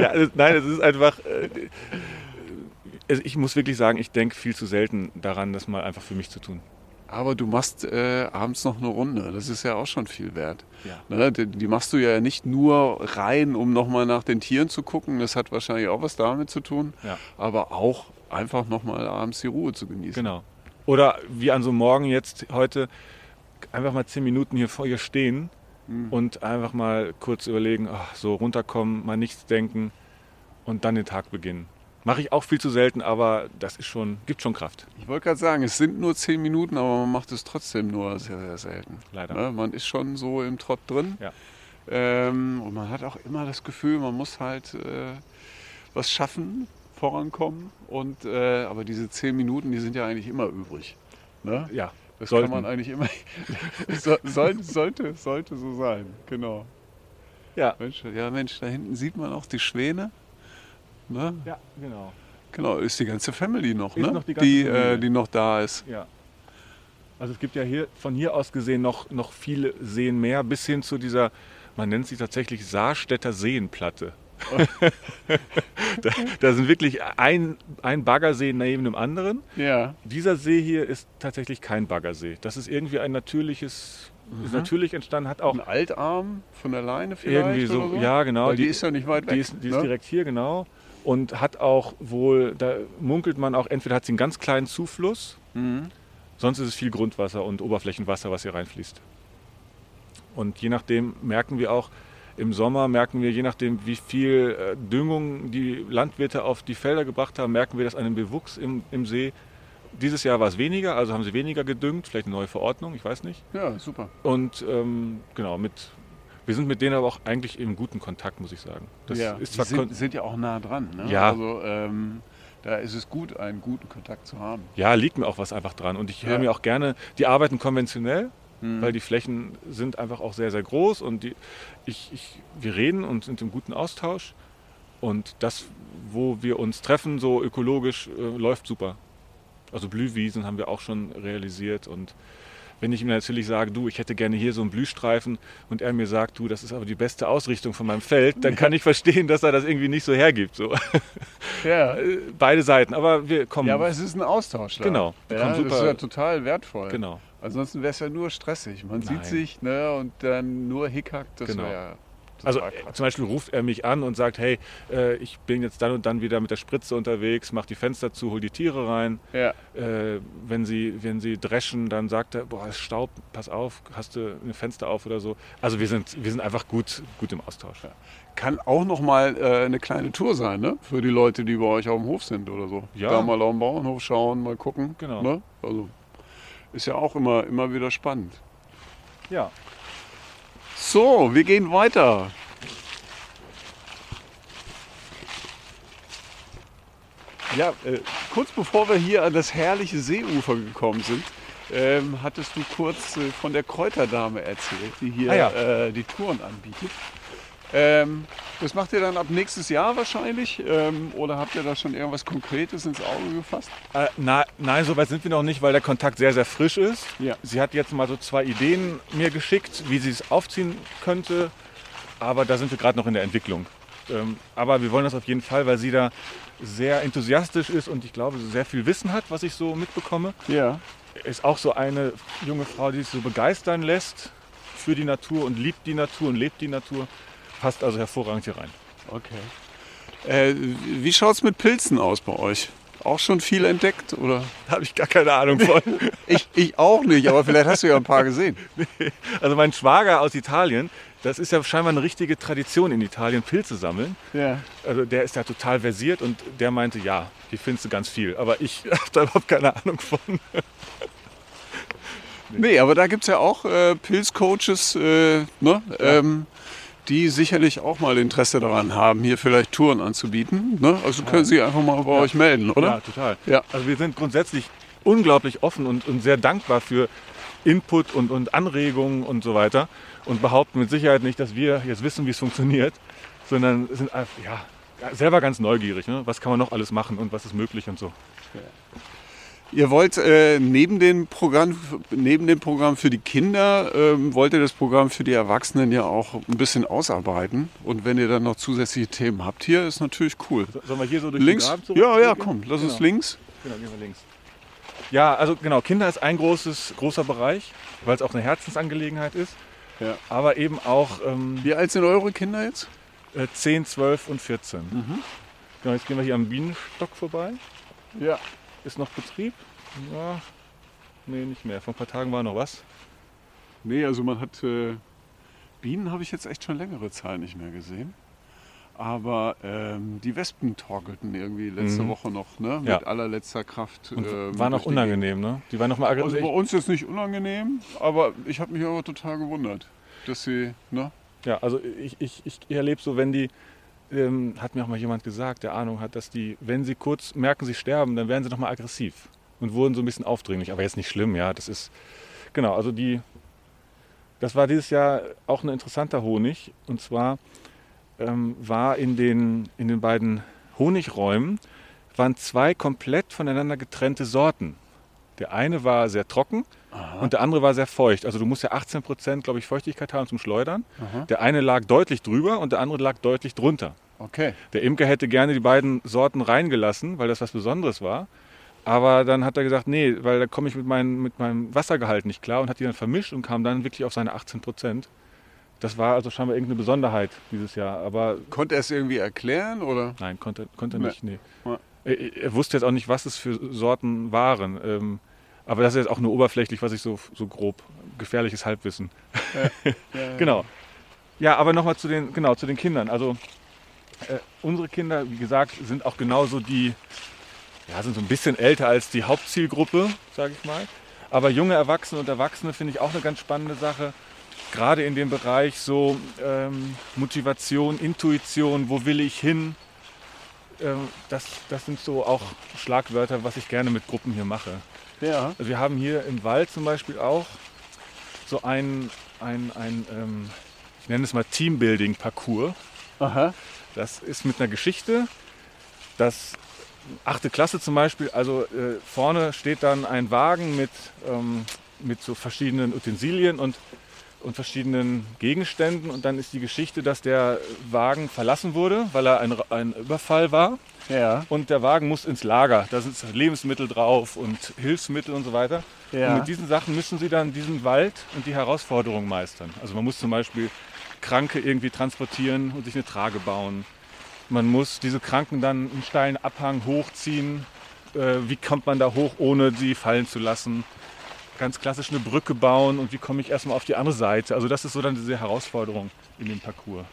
ja, nein, es ist einfach. Äh, also ich muss wirklich sagen, ich denke viel zu selten daran, das mal einfach für mich zu tun. Aber du machst äh, abends noch eine Runde. Das ist ja auch schon viel wert. Ja. Ne? Die, die machst du ja nicht nur rein, um nochmal nach den Tieren zu gucken. Das hat wahrscheinlich auch was damit zu tun. Ja. Aber auch einfach nochmal abends die Ruhe zu genießen. Genau. Oder wie an so einem Morgen jetzt heute, einfach mal zehn Minuten hier vor ihr stehen Mhm. und einfach mal kurz überlegen, ach, so runterkommen, mal nichts denken und dann den Tag beginnen. Mache ich auch viel zu selten, aber das ist schon, gibt schon Kraft. Ich wollte gerade sagen, es sind nur zehn Minuten, aber man macht es trotzdem nur sehr, sehr selten. Leider. Ne? Man ist schon so im Trott drin. Ja. Ähm, und man hat auch immer das Gefühl, man muss halt äh, was schaffen, vorankommen. Und, äh, aber diese zehn Minuten, die sind ja eigentlich immer übrig. Ne? Ja, Das sollten. kann man eigentlich immer. so, soll, sollte, sollte so sein, genau. Ja. Mensch, ja, Mensch, da hinten sieht man auch die Schwäne. Ne? Ja, genau. Genau, ist die ganze Family noch, Ist ne? noch die ganze die, äh, die noch da ist. Ja. Also es gibt ja hier von hier aus gesehen noch, noch viele Seen mehr, bis hin zu dieser, man nennt sie tatsächlich Saarstädter Seenplatte. da, da sind wirklich ein, ein Baggersee neben dem anderen. Ja. Dieser See hier ist tatsächlich kein Baggersee. Das ist irgendwie ein natürliches, ist natürlich entstanden, hat auch Ein Altarm von der Leine vielleicht? irgendwie so, so? ja genau. Weil die, ist ja nicht weit weg. Die ist, die ist ne? direkt hier, genau. Und hat auch wohl, da munkelt man auch, entweder hat sie einen ganz kleinen Zufluss, Mhm. sonst ist es viel Grundwasser und Oberflächenwasser, was hier reinfließt. Und je nachdem merken wir auch, im Sommer merken wir, je nachdem, wie viel äh, Düngung die Landwirte auf die Felder gebracht haben, merken wir, dass einen Bewuchs im, im See. Dieses Jahr war es weniger, also haben sie weniger gedüngt, vielleicht eine neue Verordnung, ich weiß nicht. Ja, super. Und ähm, genau, mit, wir sind mit denen aber auch eigentlich im guten Kontakt, muss ich sagen. Das ja. ist die zwar sind, sind ja auch nah dran. Ne? Ja. Also ähm, da ist es gut, einen guten Kontakt zu haben. ja, liegt mir auch was einfach dran. Und ich höre Ja. mir auch gerne, die arbeiten konventionell, Mhm. weil die Flächen sind einfach auch sehr, sehr groß und die, ich, ich, wir reden und sind im guten Austausch. Und das, wo wir uns treffen, so ökologisch, äh, läuft super. Also Blühwiesen haben wir auch schon realisiert. Und wenn ich ihm natürlich sage, du, ich hätte gerne hier so einen Blühstreifen und er mir sagt, du, das ist aber die beste Ausrichtung von meinem Feld, dann kann ich verstehen, dass er das irgendwie nicht so hergibt. So. ja. Äh, Beide Seiten, aber wir kommen. ja, aber es ist ein Austausch. Da. Genau. Ja, das ist ja total wertvoll. genau. Ansonsten wäre es ja nur stressig. Man Nein. sieht sich ne, und dann nur Hickhack. Das Genau. wäre Also äh, zum Beispiel ruft er mich an und sagt, hey, äh, ich bin jetzt dann und dann wieder mit der Spritze unterwegs, mach die Fenster zu, hol die Tiere rein. ja. Äh, wenn, sie, wenn sie dreschen, dann sagt er, boah, es ist Staub, pass auf, hast du ein Fenster auf oder so. Also wir sind, wir sind einfach gut, gut im Austausch. Kann auch noch mal äh, eine kleine Tour sein, ne? Für die Leute, die bei euch auf dem Hof sind oder so. Ja. Da mal auf den Bauernhof schauen, mal gucken. Genau. Ne? Also ist ja auch immer, immer wieder spannend. Ja. So, wir gehen weiter. Ja, äh, kurz bevor wir hier an das herrliche Seeufer gekommen sind, ähm, hattest du kurz äh, von der Kräuterdame erzählt, die hier Ah ja. äh, die Touren anbietet. Ähm, das macht ihr dann ab nächstes Jahr wahrscheinlich? Ähm, oder habt ihr da schon irgendwas Konkretes ins Auge gefasst? Äh, na, nein, so weit sind wir noch nicht, weil der Kontakt sehr, sehr frisch ist. Ja. Sie hat jetzt mal so zwei Ideen mir geschickt, wie sie es aufziehen könnte. Aber da sind wir gerade noch in der Entwicklung. ähm, aber wir wollen das auf jeden Fall, weil sie da sehr enthusiastisch ist und ich glaube, sehr viel Wissen hat, was ich so mitbekomme. Ja. Ist auch so eine junge Frau, die sich so begeistern lässt für die Natur und liebt die Natur und lebt die Natur. Passt also hervorragend hier rein. Okay. Äh, wie schaut es mit Pilzen aus bei euch? Auch schon viel entdeckt oder? Da habe ich gar keine Ahnung von. ich, ich auch nicht, aber vielleicht hast du ja ein paar gesehen. Also mein Schwager aus Italien, das ist ja scheinbar eine richtige Tradition in Italien, Pilze sammeln. Ja. Also der ist ja total versiert und der meinte, ja, hier findest du ganz viel. Aber ich habe da überhaupt keine Ahnung von. Nee, aber da gibt es ja auch äh, Pilzcoaches, äh, ne? Ähm, die sicherlich auch mal Interesse daran haben, hier vielleicht Touren anzubieten. Ne? Also können Sie einfach mal bei euch melden, oder? Ja, total. Ja. Also wir sind grundsätzlich unglaublich offen und, und sehr dankbar für Input und, und Anregungen und so weiter und behaupten mit Sicherheit nicht, dass wir jetzt wissen, wie es funktioniert, sondern sind einfach, ja, selber ganz neugierig. Ne? Was kann man noch alles machen und was ist möglich und so. Ihr wollt äh, neben, dem Programm, neben dem Programm für die Kinder, ähm, wollt ihr das Programm für die Erwachsenen ja auch ein bisschen ausarbeiten. Und wenn ihr dann noch zusätzliche Themen habt hier, ist natürlich cool. Sollen wir hier so durch links? den Graben Ja, ja, komm, lass uns Genau. links. Genau, gehen wir links. Ja, also genau, Kinder ist ein großes, großer Bereich, weil es auch eine Herzensangelegenheit ist, Ja. aber eben auch ähm, Wie alt sind eure Kinder jetzt? äh, 10, 12 und 14. Genau, jetzt gehen wir hier am Bienenstock vorbei. Ja. Ist noch Betrieb? Ja, nee, nicht mehr. Vor ein paar Tagen war noch was. Nee, also man hat äh, Bienen habe ich jetzt echt schon längere Zeit nicht mehr gesehen. Aber ähm, die Wespen torkelten irgendwie letzte Mhm. Woche noch, ne? Mit Ja. allerletzter Kraft. Und ähm, waren auch unangenehm, ne? Die waren noch mal Gegend. Also bei aggressiv. uns jetzt nicht unangenehm, aber ich habe mich aber total gewundert, dass sie, ne? Ja, also ich, ich, ich erlebe so, wenn die, ähm, hat mir auch mal jemand gesagt, der Ahnung hat, dass die, wenn sie kurz merken, sie sterben, dann werden sie noch mal aggressiv und wurden so ein bisschen aufdringlich. Aber jetzt nicht schlimm, ja. Das ist, genau, also die, das war dieses Jahr auch ein interessanter Honig. Und zwar ähm, war in den, in den beiden Honigräumen waren zwei komplett voneinander getrennte Sorten. Der eine war sehr trocken und der andere war sehr feucht. Also du musst ja 18 Prozent, glaube ich, Feuchtigkeit haben zum Schleudern. Aha. Der eine lag deutlich drüber und der andere lag deutlich drunter. Okay. Der Imker hätte gerne die beiden Sorten reingelassen, weil das was Besonderes war. Aber dann hat er gesagt, nee, weil da komme ich mit, meinem- mit meinem Wassergehalt nicht klar und hat die dann vermischt und kam dann wirklich auf seine 18 Prozent. Das war also scheinbar irgendeine Besonderheit dieses Jahr. Aber Konnte er es irgendwie erklären oder? nein, konnte, konnte Nee. nicht. Nee. Er, er wusste jetzt auch nicht, was es für Sorten waren. Ähm, aber das ist jetzt auch nur oberflächlich, was ich so, so grob, gefährliches Halbwissen. Genau. Ja, aber nochmal zu den, genau, zu den Kindern. Also äh, unsere Kinder, wie gesagt, sind auch genauso die, ja, sind so ein bisschen älter als die Hauptzielgruppe, sage ich mal. Aber junge Erwachsene und Erwachsene finde ich auch eine ganz spannende Sache. Gerade in dem Bereich so ähm, Motivation, Intuition, wo will ich hin? Ähm, das, das sind so auch Schlagwörter, was ich gerne mit Gruppen hier mache. Ja. Also wir haben hier im Wald zum Beispiel auch so ein, ein, ein ähm, ich nenne es mal Teambuilding-Parcours. Aha. Das ist mit einer Geschichte. Das achte Klasse zum Beispiel, also äh, vorne steht dann ein Wagen mit, ähm, mit so verschiedenen Utensilien und, und verschiedenen Gegenständen. Und dann ist die Geschichte, dass der Wagen verlassen wurde, weil er ein, ein Überfall war. Ja. Und der Wagen muss ins Lager. Da sind Lebensmittel drauf und Hilfsmittel und so weiter. Ja. Und mit diesen Sachen müssen sie dann diesen Wald und die Herausforderungen meistern. Also man muss zum Beispiel Kranke irgendwie transportieren und sich eine Trage bauen. Man muss diese Kranken dann einen steilen Abhang hochziehen. Äh, wie kommt man da hoch, ohne sie fallen zu lassen? Ganz klassisch eine Brücke bauen und wie komme ich erstmal auf die andere Seite? Also das ist so dann diese Herausforderung in dem Parcours.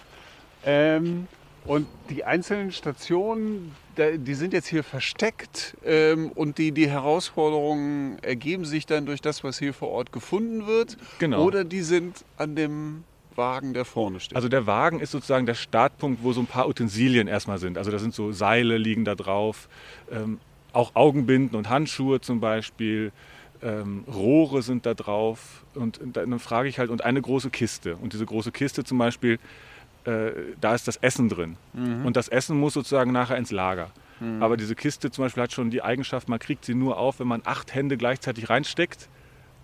Ähm, und die einzelnen Stationen, die sind jetzt hier versteckt ähm, und die, die Herausforderungen ergeben sich dann durch das, was hier vor Ort gefunden wird. Genau. Oder die sind an dem Wagen, der vorne steht. Also der Wagen ist sozusagen der Startpunkt, wo so ein paar Utensilien erstmal sind. Also da sind so Seile liegen da drauf, ähm, auch Augenbinden und Handschuhe zum Beispiel, ähm, Rohre sind da drauf und dann frage ich halt und eine große Kiste und diese große Kiste zum Beispiel, äh, da ist das Essen drin und das Essen muss sozusagen nachher ins Lager. Aber diese Kiste zum Beispiel hat schon die Eigenschaft, man kriegt sie nur auf, wenn man acht Hände gleichzeitig reinsteckt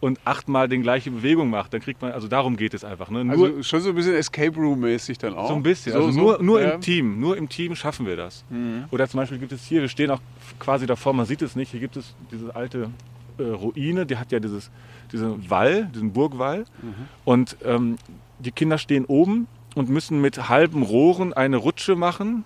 und achtmal die gleiche Bewegung macht, dann kriegt man, also darum geht es einfach. Ne? Nur, also schon so ein bisschen Escape Room-mäßig dann auch. So ein bisschen, so, also nur, nur ja. im Team, nur im Team schaffen wir das. Mhm. Oder zum Beispiel gibt es hier, wir stehen auch quasi davor, man sieht es nicht, hier gibt es diese alte äh, Ruine, die hat ja dieses, diesen Wall, diesen Burgwall mhm. und ähm, die Kinder stehen oben und müssen mit halben Rohren eine Rutsche machen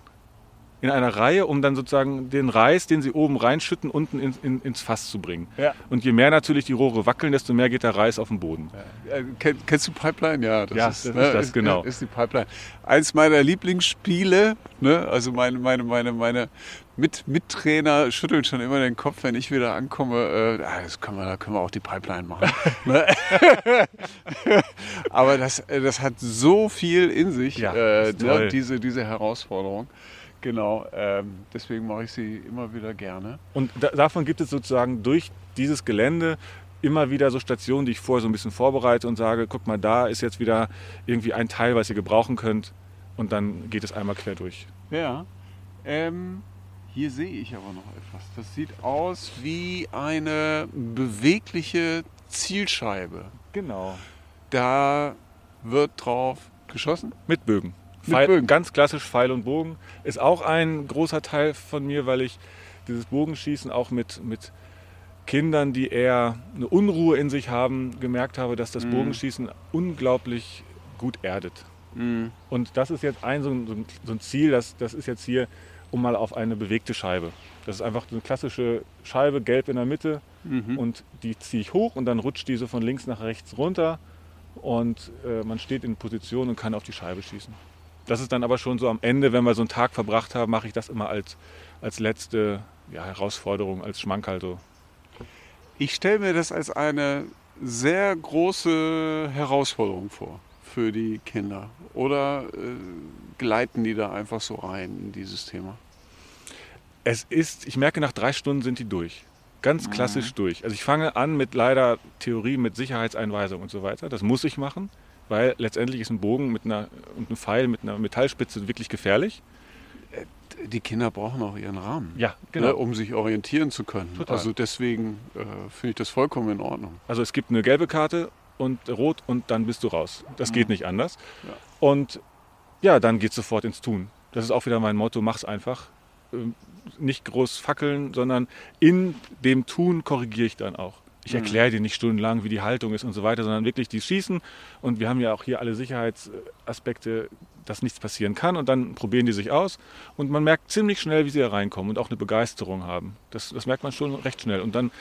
in einer Reihe, um dann sozusagen den Reis, den sie oben reinschütten, unten in, in, ins Fass zu bringen. Ja. Und je mehr natürlich die Rohre wackeln, desto mehr geht der Reis auf den Boden. Ja. Kennst du Pipeline? Ja, das, ja, ist, das, ne, ist das, genau. Ist die Pipeline. Eins meiner Lieblingsspiele, ne, also meine, meine, meine, meine mit, Mittrainer schütteln schon immer den Kopf, wenn ich wieder ankomme. Äh, das können wir, da können wir auch die Pipeline machen. Ne? Aber das, äh, das hat so viel in sich, ja, äh, ne, diese, diese Herausforderung. Genau, ähm, deswegen mache ich sie immer wieder gerne. Und da, davon gibt es sozusagen durch dieses Gelände immer wieder so Stationen, die ich vorher so ein bisschen vorbereite und sage, guck mal, da ist jetzt wieder irgendwie ein Teil, was ihr gebrauchen könnt. Und dann geht es einmal quer durch. Ja. Ähm, hier sehe ich aber noch etwas. Das sieht aus wie eine bewegliche Zielscheibe. Genau. Da wird drauf geschossen? Mit Bögen. Pfeil, ganz klassisch Pfeil und Bogen. Ist auch ein großer Teil von mir, weil ich dieses Bogenschießen auch mit, mit Kindern, die eher eine Unruhe in sich haben, gemerkt habe, dass das mhm. Bogenschießen unglaublich gut erdet. Mhm. Und das ist jetzt ein so, ein so ein Ziel, das, das ist jetzt hier um mal auf eine bewegte Scheibe. Das ist einfach eine klassische Scheibe, gelb in der Mitte mhm. und die ziehe ich hoch und dann rutscht die so von links nach rechts runter und äh, man steht in Position und kann auf die Scheibe schießen. Das ist dann aber schon so am Ende, wenn wir so einen Tag verbracht haben, mache ich das immer als, als letzte ja, Herausforderung, als Schmankerl so. Ich stelle mir das als eine sehr große Herausforderung vor für die Kinder. Oder äh, gleiten die da einfach so rein in dieses Thema? Es ist, ich merke, nach drei Stunden sind die durch. Ganz mhm. klassisch mhm. durch. Also ich fange an mit leider Theorie, mit Sicherheitseinweisung und so weiter. Das muss ich machen weil letztendlich ist ein Bogen mit einer, und ein Pfeil mit einer Metallspitze wirklich gefährlich. Äh, die Kinder brauchen auch ihren Rahmen, ja, genau. ne, um sich orientieren zu können. Total. Also deswegen äh, finde ich das vollkommen in Ordnung. Also es gibt eine gelbe Karte und rot und dann bist du raus. Das mhm. geht nicht anders. Ja. Und ja, dann geht es sofort ins Tun. Das ist auch wieder mein Motto, mach's einfach. Ähm, nicht groß fackeln, sondern in dem Tun korrigiere ich dann auch. Ich mhm. erkläre dir nicht stundenlang, wie die Haltung ist und so weiter, sondern wirklich die schießen. Und wir haben ja auch hier alle Sicherheitsaspekte, dass nichts passieren kann. Und dann probieren die sich aus. Und man merkt ziemlich schnell, wie sie da reinkommen und auch eine Begeisterung haben. Das, das merkt man schon recht schnell. Und dann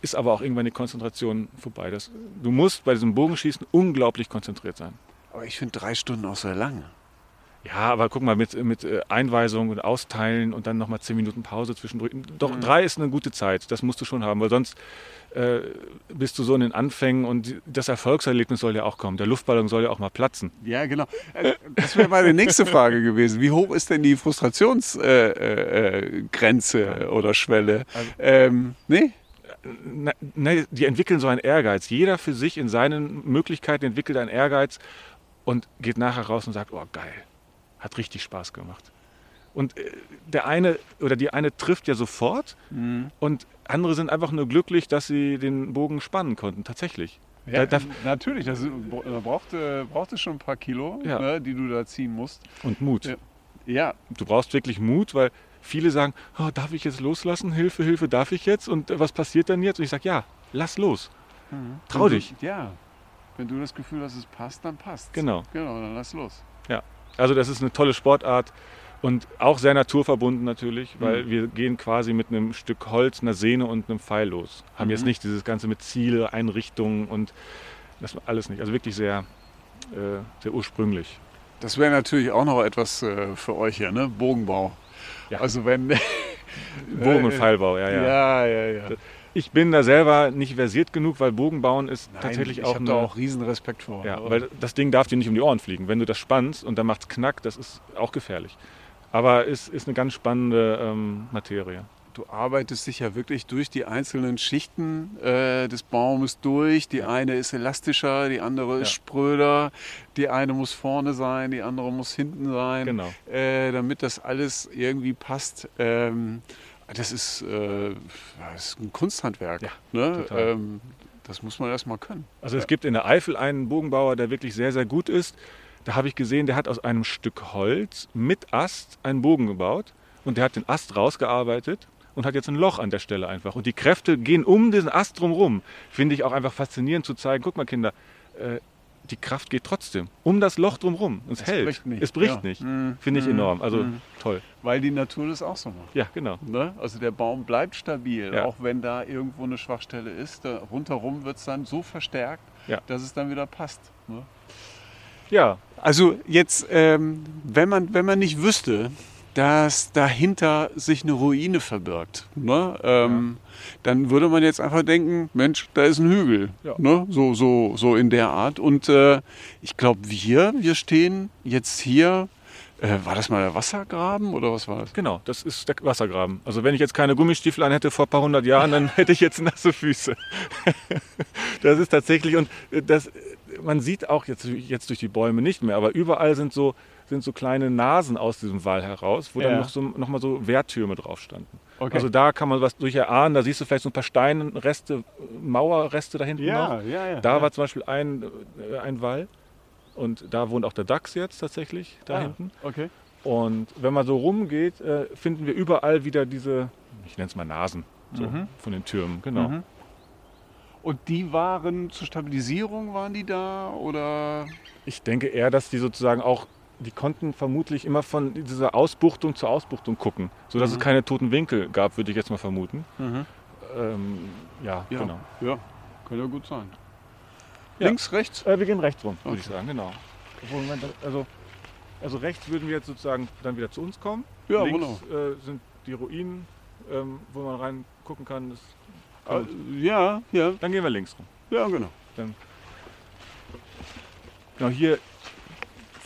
ist aber auch irgendwann die Konzentration vorbei. Das, du musst bei diesem Bogenschießen unglaublich konzentriert sein. Aber ich finde drei Stunden auch sehr lang. Ja, aber guck mal, mit, mit äh, Einweisung und Austeilen und dann nochmal zehn Minuten Pause zwischendurch. Doch, mhm. drei ist eine gute Zeit. Das musst du schon haben, weil sonst äh, bist du so in den Anfängen und das Erfolgserlebnis soll ja auch kommen. Der Luftballon soll ja auch mal platzen. Ja, genau. Äh, das wäre meine nächste Frage gewesen. Wie hoch ist denn die Frustrationsgrenze äh, äh, oder Schwelle? Also, ähm, nee? Na, die entwickeln so einen Ehrgeiz. Jeder für sich in seinen Möglichkeiten entwickelt einen Ehrgeiz und geht nachher raus und sagt, oh geil, hat richtig Spaß gemacht. Und äh, der eine oder die eine trifft ja sofort mhm. und andere sind einfach nur glücklich, dass sie den Bogen spannen konnten, tatsächlich. Ja, da, da, natürlich, das braucht, äh, braucht es schon ein paar Kilo, ja. ne, die du da ziehen musst. Und Mut. Ja. ja. Du brauchst wirklich Mut, weil viele sagen, oh, darf ich jetzt loslassen? Hilfe, Hilfe, darf ich jetzt? Und was passiert dann jetzt? Und ich sage, ja, lass los. Mhm. Trau dich. ja, wenn du das Gefühl hast, es passt, dann passt Genau. Genau, dann lass los. Ja, also das ist eine tolle Sportart. Und auch sehr naturverbunden natürlich, weil mhm. wir gehen quasi mit einem Stück Holz, einer Sehne und einem Pfeil los. Haben mhm. jetzt nicht dieses Ganze mit Ziele, Einrichtungen und das alles nicht. Also wirklich sehr, äh, sehr ursprünglich. Das wäre natürlich auch noch etwas äh, für euch hier, ne? Bogenbau. Ja. Also wenn. Bogen- und Pfeilbau, ja, ja. Ja, ja, ja. Ich bin da selber nicht versiert genug, weil Bogenbauen ist Nein, tatsächlich auch. Ich habe da auch riesen Respekt vor. Ja, weil das Ding darf dir nicht um die Ohren fliegen. Wenn du das spannst und dann macht es knack, das ist auch gefährlich. Aber es ist eine ganz spannende ähm, Materie. Du arbeitest dich ja wirklich durch die einzelnen Schichten äh, des Baumes durch. Die eine ist elastischer, die andere ist ja. spröder, die eine muss vorne sein, die andere muss hinten sein, genau. äh, damit das alles irgendwie passt. Ähm, das, ist, äh, das ist ein Kunsthandwerk. Ja, ne? ähm, Das muss man erstmal können. Also es gibt in der Eifel einen Bogenbauer, der wirklich sehr, sehr gut ist. Da habe ich gesehen, der hat aus einem Stück Holz mit Ast einen Bogen gebaut und der hat den Ast rausgearbeitet und hat jetzt ein Loch an der Stelle einfach. Und die Kräfte gehen um diesen Ast drumherum. Finde ich auch einfach faszinierend zu zeigen, guck mal Kinder, äh, die Kraft geht trotzdem um das Loch drumherum. Es, hält. bricht nicht. Es bricht Ja. nicht. Mhm. Finde ich Mhm. enorm. Also Mhm. toll. Weil die Natur das auch so macht. Ja, genau. Ne? Also der Baum bleibt stabil, Ja. auch wenn da irgendwo eine Schwachstelle ist. Da rundherum wird es dann so verstärkt, Ja. dass es dann wieder passt. Ne? Ja, Also jetzt, ähm, wenn, man, wenn man nicht wüsste, dass dahinter sich eine Ruine verbirgt, ne? ähm, dann würde man jetzt einfach denken, Mensch, da ist ein Hügel. Ja. Ne? So, so, so in der Art. Und äh, ich glaube, wir, wir stehen jetzt hier, äh, war das mal der Wassergraben oder was war das? genau. Das ist der Wassergraben. Also wenn ich jetzt keine Gummistiefel an hätte vor ein paar hundert Jahren, dann hätte ich jetzt nasse Füße. das ist tatsächlich, und äh, das, man sieht auch jetzt, jetzt durch die Bäume nicht mehr, aber überall sind so, sind so kleine Nasen aus diesem Wall heraus, wo Ja. dann noch, so, noch mal so Wehrtürme drauf standen. Okay. Also da kann man was durch erahnen, da siehst du vielleicht so ein paar Steinreste, Mauerreste da hinten noch. ja, ja, Da ja. war zum Beispiel ein, äh, ein Wall und da wohnt auch der Dachs jetzt tatsächlich, da Ah, hinten. Okay. Und wenn man so rumgeht, äh, finden wir überall wieder diese, ich nenne es mal Nasen so, Mhm. von den Türmen. Genau. Mhm. Und die waren zur Stabilisierung, waren die da oder? Ich denke eher, dass die sozusagen auch, die konnten vermutlich immer von dieser Ausbuchtung zur Ausbuchtung gucken, sodass Mhm. es keine toten Winkel gab, würde ich jetzt mal vermuten. Ähm, ja, Ja. genau. Ja, kann ja gut sein. Ja. Links, rechts? Äh, wir gehen rechts rum, würde Okay. ich sagen, genau. Also, also rechts würden wir jetzt sozusagen dann wieder zu uns kommen. Ja, Links äh, sind die Ruinen, ähm, wo man reingucken kann. Äh, ja, ja, dann gehen wir links rum. ja, genau. Genau, hier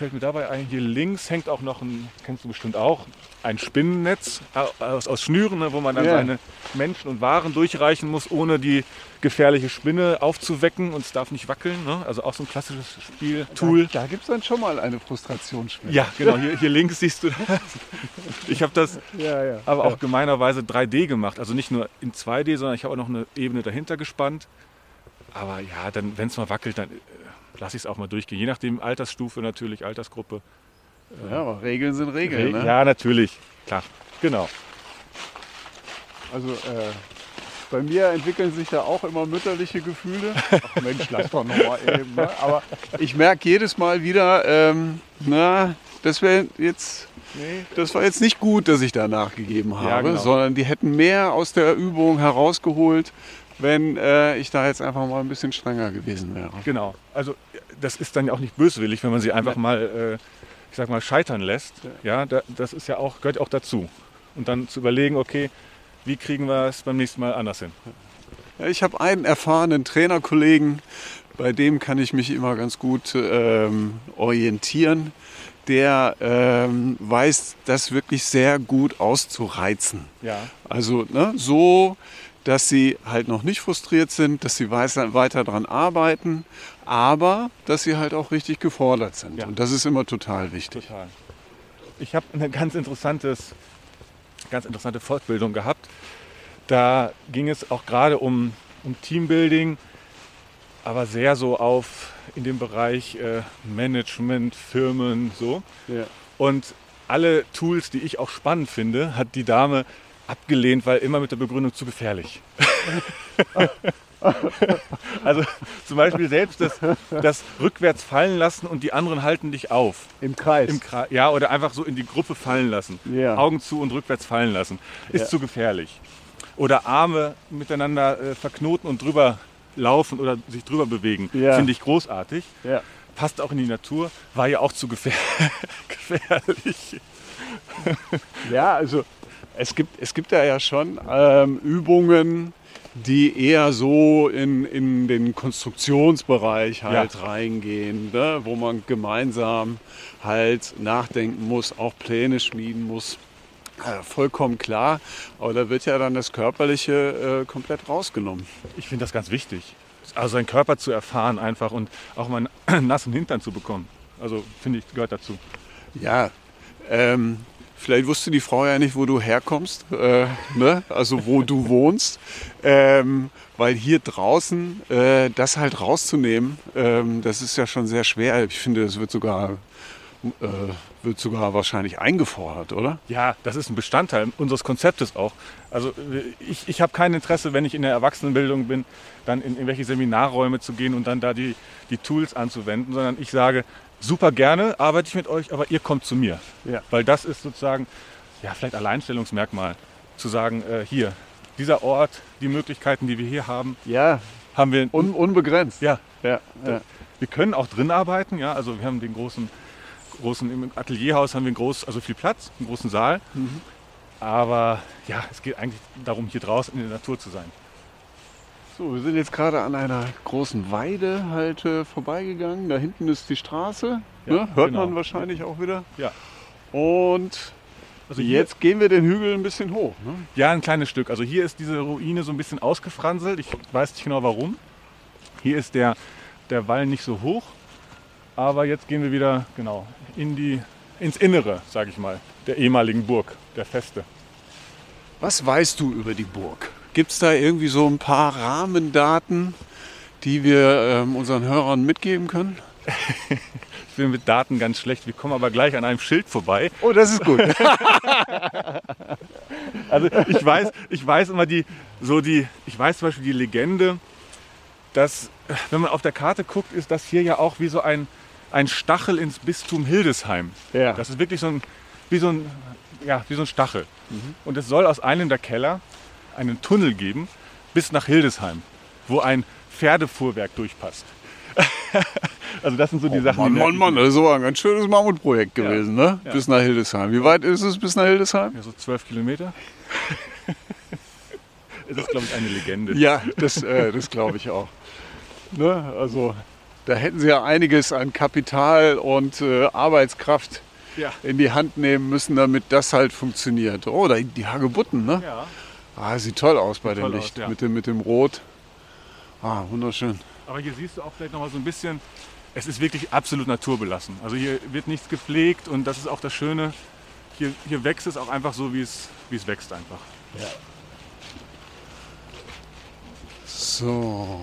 fällt mir dabei ein, hier links hängt auch noch ein, kennst du bestimmt auch, ein Spinnennetz aus, aus Schnüren, ne, wo man dann Ja. seine Menschen und Waren durchreichen muss, ohne die gefährliche Spinne aufzuwecken und es darf nicht wackeln. Ne? Also auch so ein klassisches Spieltool. Da, da gibt es dann schon mal eine Frustrationsschwelle. Ja, genau, hier, hier links siehst du das. Ich habe das ja, ja. aber auch gemeinerweise 3D gemacht. Also nicht nur in 2D, sondern ich habe auch noch eine Ebene dahinter gespannt. Aber ja, dann, wenn es mal wackelt, dann äh, lasse ich es auch mal durchgehen. Je nachdem, Altersstufe natürlich, Altersgruppe. Ja, aber Regeln sind Regeln. Ne? Ja, natürlich. Klar. Genau. Also äh, bei mir entwickeln sich da auch immer mütterliche Gefühle. Ach Mensch, lass doch noch mal eben. Ne? Aber ich merke jedes Mal wieder, ähm, na, das wäre jetzt, Nee. das war jetzt nicht gut, dass ich da nachgegeben habe, Ja, genau. sondern die hätten mehr aus der Übung herausgeholt, wenn äh, ich da jetzt einfach mal ein bisschen strenger gewesen wäre. Genau. Also das ist dann ja auch nicht böswillig, wenn man sie einfach mal, äh, ich sag mal, scheitern lässt. Ja, da, das ist ja auch, gehört auch dazu. Und dann zu überlegen, okay, wie kriegen wir es beim nächsten Mal anders hin? Ja, ich habe einen erfahrenen Trainerkollegen, bei dem kann ich mich immer ganz gut ähm, orientieren. Der ähm, weiß das wirklich sehr gut auszureizen. Ja. Also ne, so, dass sie halt noch nicht frustriert sind, dass sie weiter, dran arbeiten, aber dass sie halt auch richtig gefordert sind. Ja. Und das ist immer total wichtig. Total. Ich habe eine ganz, interessantes, ganz interessante Fortbildung gehabt. Da ging es auch gerade um, um Teambuilding, aber sehr so auf in dem Bereich äh, Management, Firmen, so. Ja. Und alle Tools, die ich auch spannend finde, hat die Dame abgelehnt, weil immer mit der Begründung zu gefährlich. also zum Beispiel selbst das, das rückwärts fallen lassen und die anderen halten dich auf. Im Kreis. Im Kra ja, oder einfach so in die Gruppe fallen lassen. Ja. Augen zu und rückwärts fallen lassen. Ist Ja. zu gefährlich. Oder Arme miteinander äh, verknoten und drüber laufen oder sich drüber bewegen. Ja. Finde ich großartig. Passt auch in die Natur. War ja auch zu gefähr gefährlich. Ja, also es gibt, es gibt ja schon ähm, Übungen, die eher so in, in den Konstruktionsbereich halt reingehen, ne? wo man gemeinsam halt nachdenken muss, auch Pläne schmieden muss. Äh, vollkommen klar, aber da wird ja dann das Körperliche äh, komplett rausgenommen. Ich finde das ganz wichtig. Also seinen Körper zu erfahren einfach und auch mal einen nassen Hintern zu bekommen. Also finde ich, gehört dazu. Ja, ähm, Vielleicht wusste die Frau ja nicht, wo du herkommst, äh, ne? also wo du wohnst. Ähm, weil hier draußen äh, das halt rauszunehmen, ähm, das ist ja schon sehr schwer. Ich finde, das wird sogar, äh, wird sogar wahrscheinlich eingefordert, oder? Ja, das ist ein Bestandteil unseres Konzeptes auch. Also ich, ich habe kein Interesse, wenn ich in der Erwachsenenbildung bin, dann in irgendwelche Seminarräume zu gehen und dann da die, die Tools anzuwenden, sondern ich sage, super gerne arbeite ich mit euch, aber ihr kommt zu mir. Ja. Weil das ist sozusagen, ja, vielleicht Alleinstellungsmerkmal, zu sagen, äh, hier, dieser Ort, die Möglichkeiten, die wir hier haben, ja. haben wir Un unbegrenzt. Ja. Ja, ja. Wir können auch drin arbeiten, ja, also wir haben den großen, großen im Atelierhaus haben wir einen groß, also viel Platz, einen großen Saal. Mhm. Aber ja, es geht eigentlich darum, hier draußen in der Natur zu sein. So, wir sind jetzt gerade an einer großen Weide halt äh, vorbeigegangen. Da hinten ist die Straße. Ja, ne? Hört genau. man wahrscheinlich auch wieder. Ja. Und also jetzt gehen wir den Hügel ein bisschen hoch. Ne? Ja, ein kleines Stück. Also hier ist diese Ruine so ein bisschen ausgefranselt. Ich weiß nicht genau warum. Hier ist der, der Wall nicht so hoch. Aber jetzt gehen wir wieder genau in die, ins Innere, sage ich mal, der ehemaligen Burg, der Feste. Was weißt du über die Burg? Gibt es da irgendwie so ein paar Rahmendaten, die wir ähm, unseren Hörern mitgeben können? ich bin mit Daten ganz schlecht. Wir kommen aber gleich an einem Schild vorbei. Oh, das ist gut. also ich weiß, ich weiß immer die, so die, ich weiß zum Beispiel die Legende, dass, wenn man auf der Karte guckt, ist das hier ja auch wie so ein, ein Stachel ins Bistum Hildesheim. Ja. Das ist wirklich so ein, wie so ein, ja, wie so ein Stachel. Mhm. Und es soll aus einem der Keller einen Tunnel geben bis nach Hildesheim, wo ein Pferdefuhrwerk durchpasst. also das sind so die oh, Sachen. Mann, Mann, Mann, das ist aber ein ganz schönes Mammutprojekt gewesen, ja, ne? Ja. Bis nach Hildesheim. Wie weit ist es bis nach Hildesheim? Ja, so zwölf Kilometer. das ist, glaube ich, eine Legende. Ja, das, äh, das glaube ich auch. Ne? Also da hätten sie ja einiges an Kapital und äh, Arbeitskraft ja. in die Hand nehmen müssen, damit das halt funktioniert. Oh, da die Hagebutten, ne? Ja. Ah, sieht toll aus bei dem Licht. Aus, ja. mit, dem, mit dem Rot. Ah, wunderschön. Aber hier siehst du auch vielleicht noch mal so ein bisschen, es ist wirklich absolut naturbelassen. Also hier wird nichts gepflegt und das ist auch das Schöne. Hier, hier wächst es auch einfach so, wie es, wie es wächst einfach. Ja. So.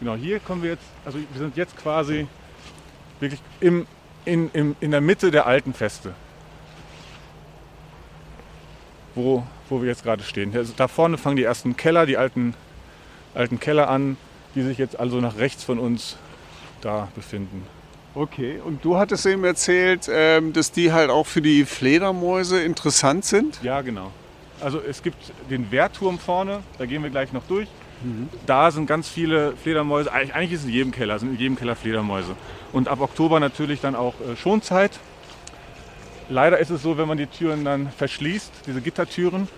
Genau, hier kommen wir jetzt, also wir sind jetzt quasi wirklich im, in, im, in der Mitte der alten Feste. Wo wo wir jetzt gerade stehen. Also da vorne fangen die ersten Keller, die alten, alten Keller an, die sich jetzt also nach rechts von uns da befinden. Okay, und du hattest eben erzählt, ähm, dass die halt auch für die Fledermäuse interessant sind? Ja, genau. Also es gibt den Wehrturm vorne, da gehen wir gleich noch durch. Mhm. Da sind ganz viele Fledermäuse, eigentlich ist es in jedem Keller, sind in jedem Keller Fledermäuse. Und ab Oktober natürlich dann auch äh, Schonzeit. Leider ist es so, wenn man die Türen dann verschließt, diese Gittertüren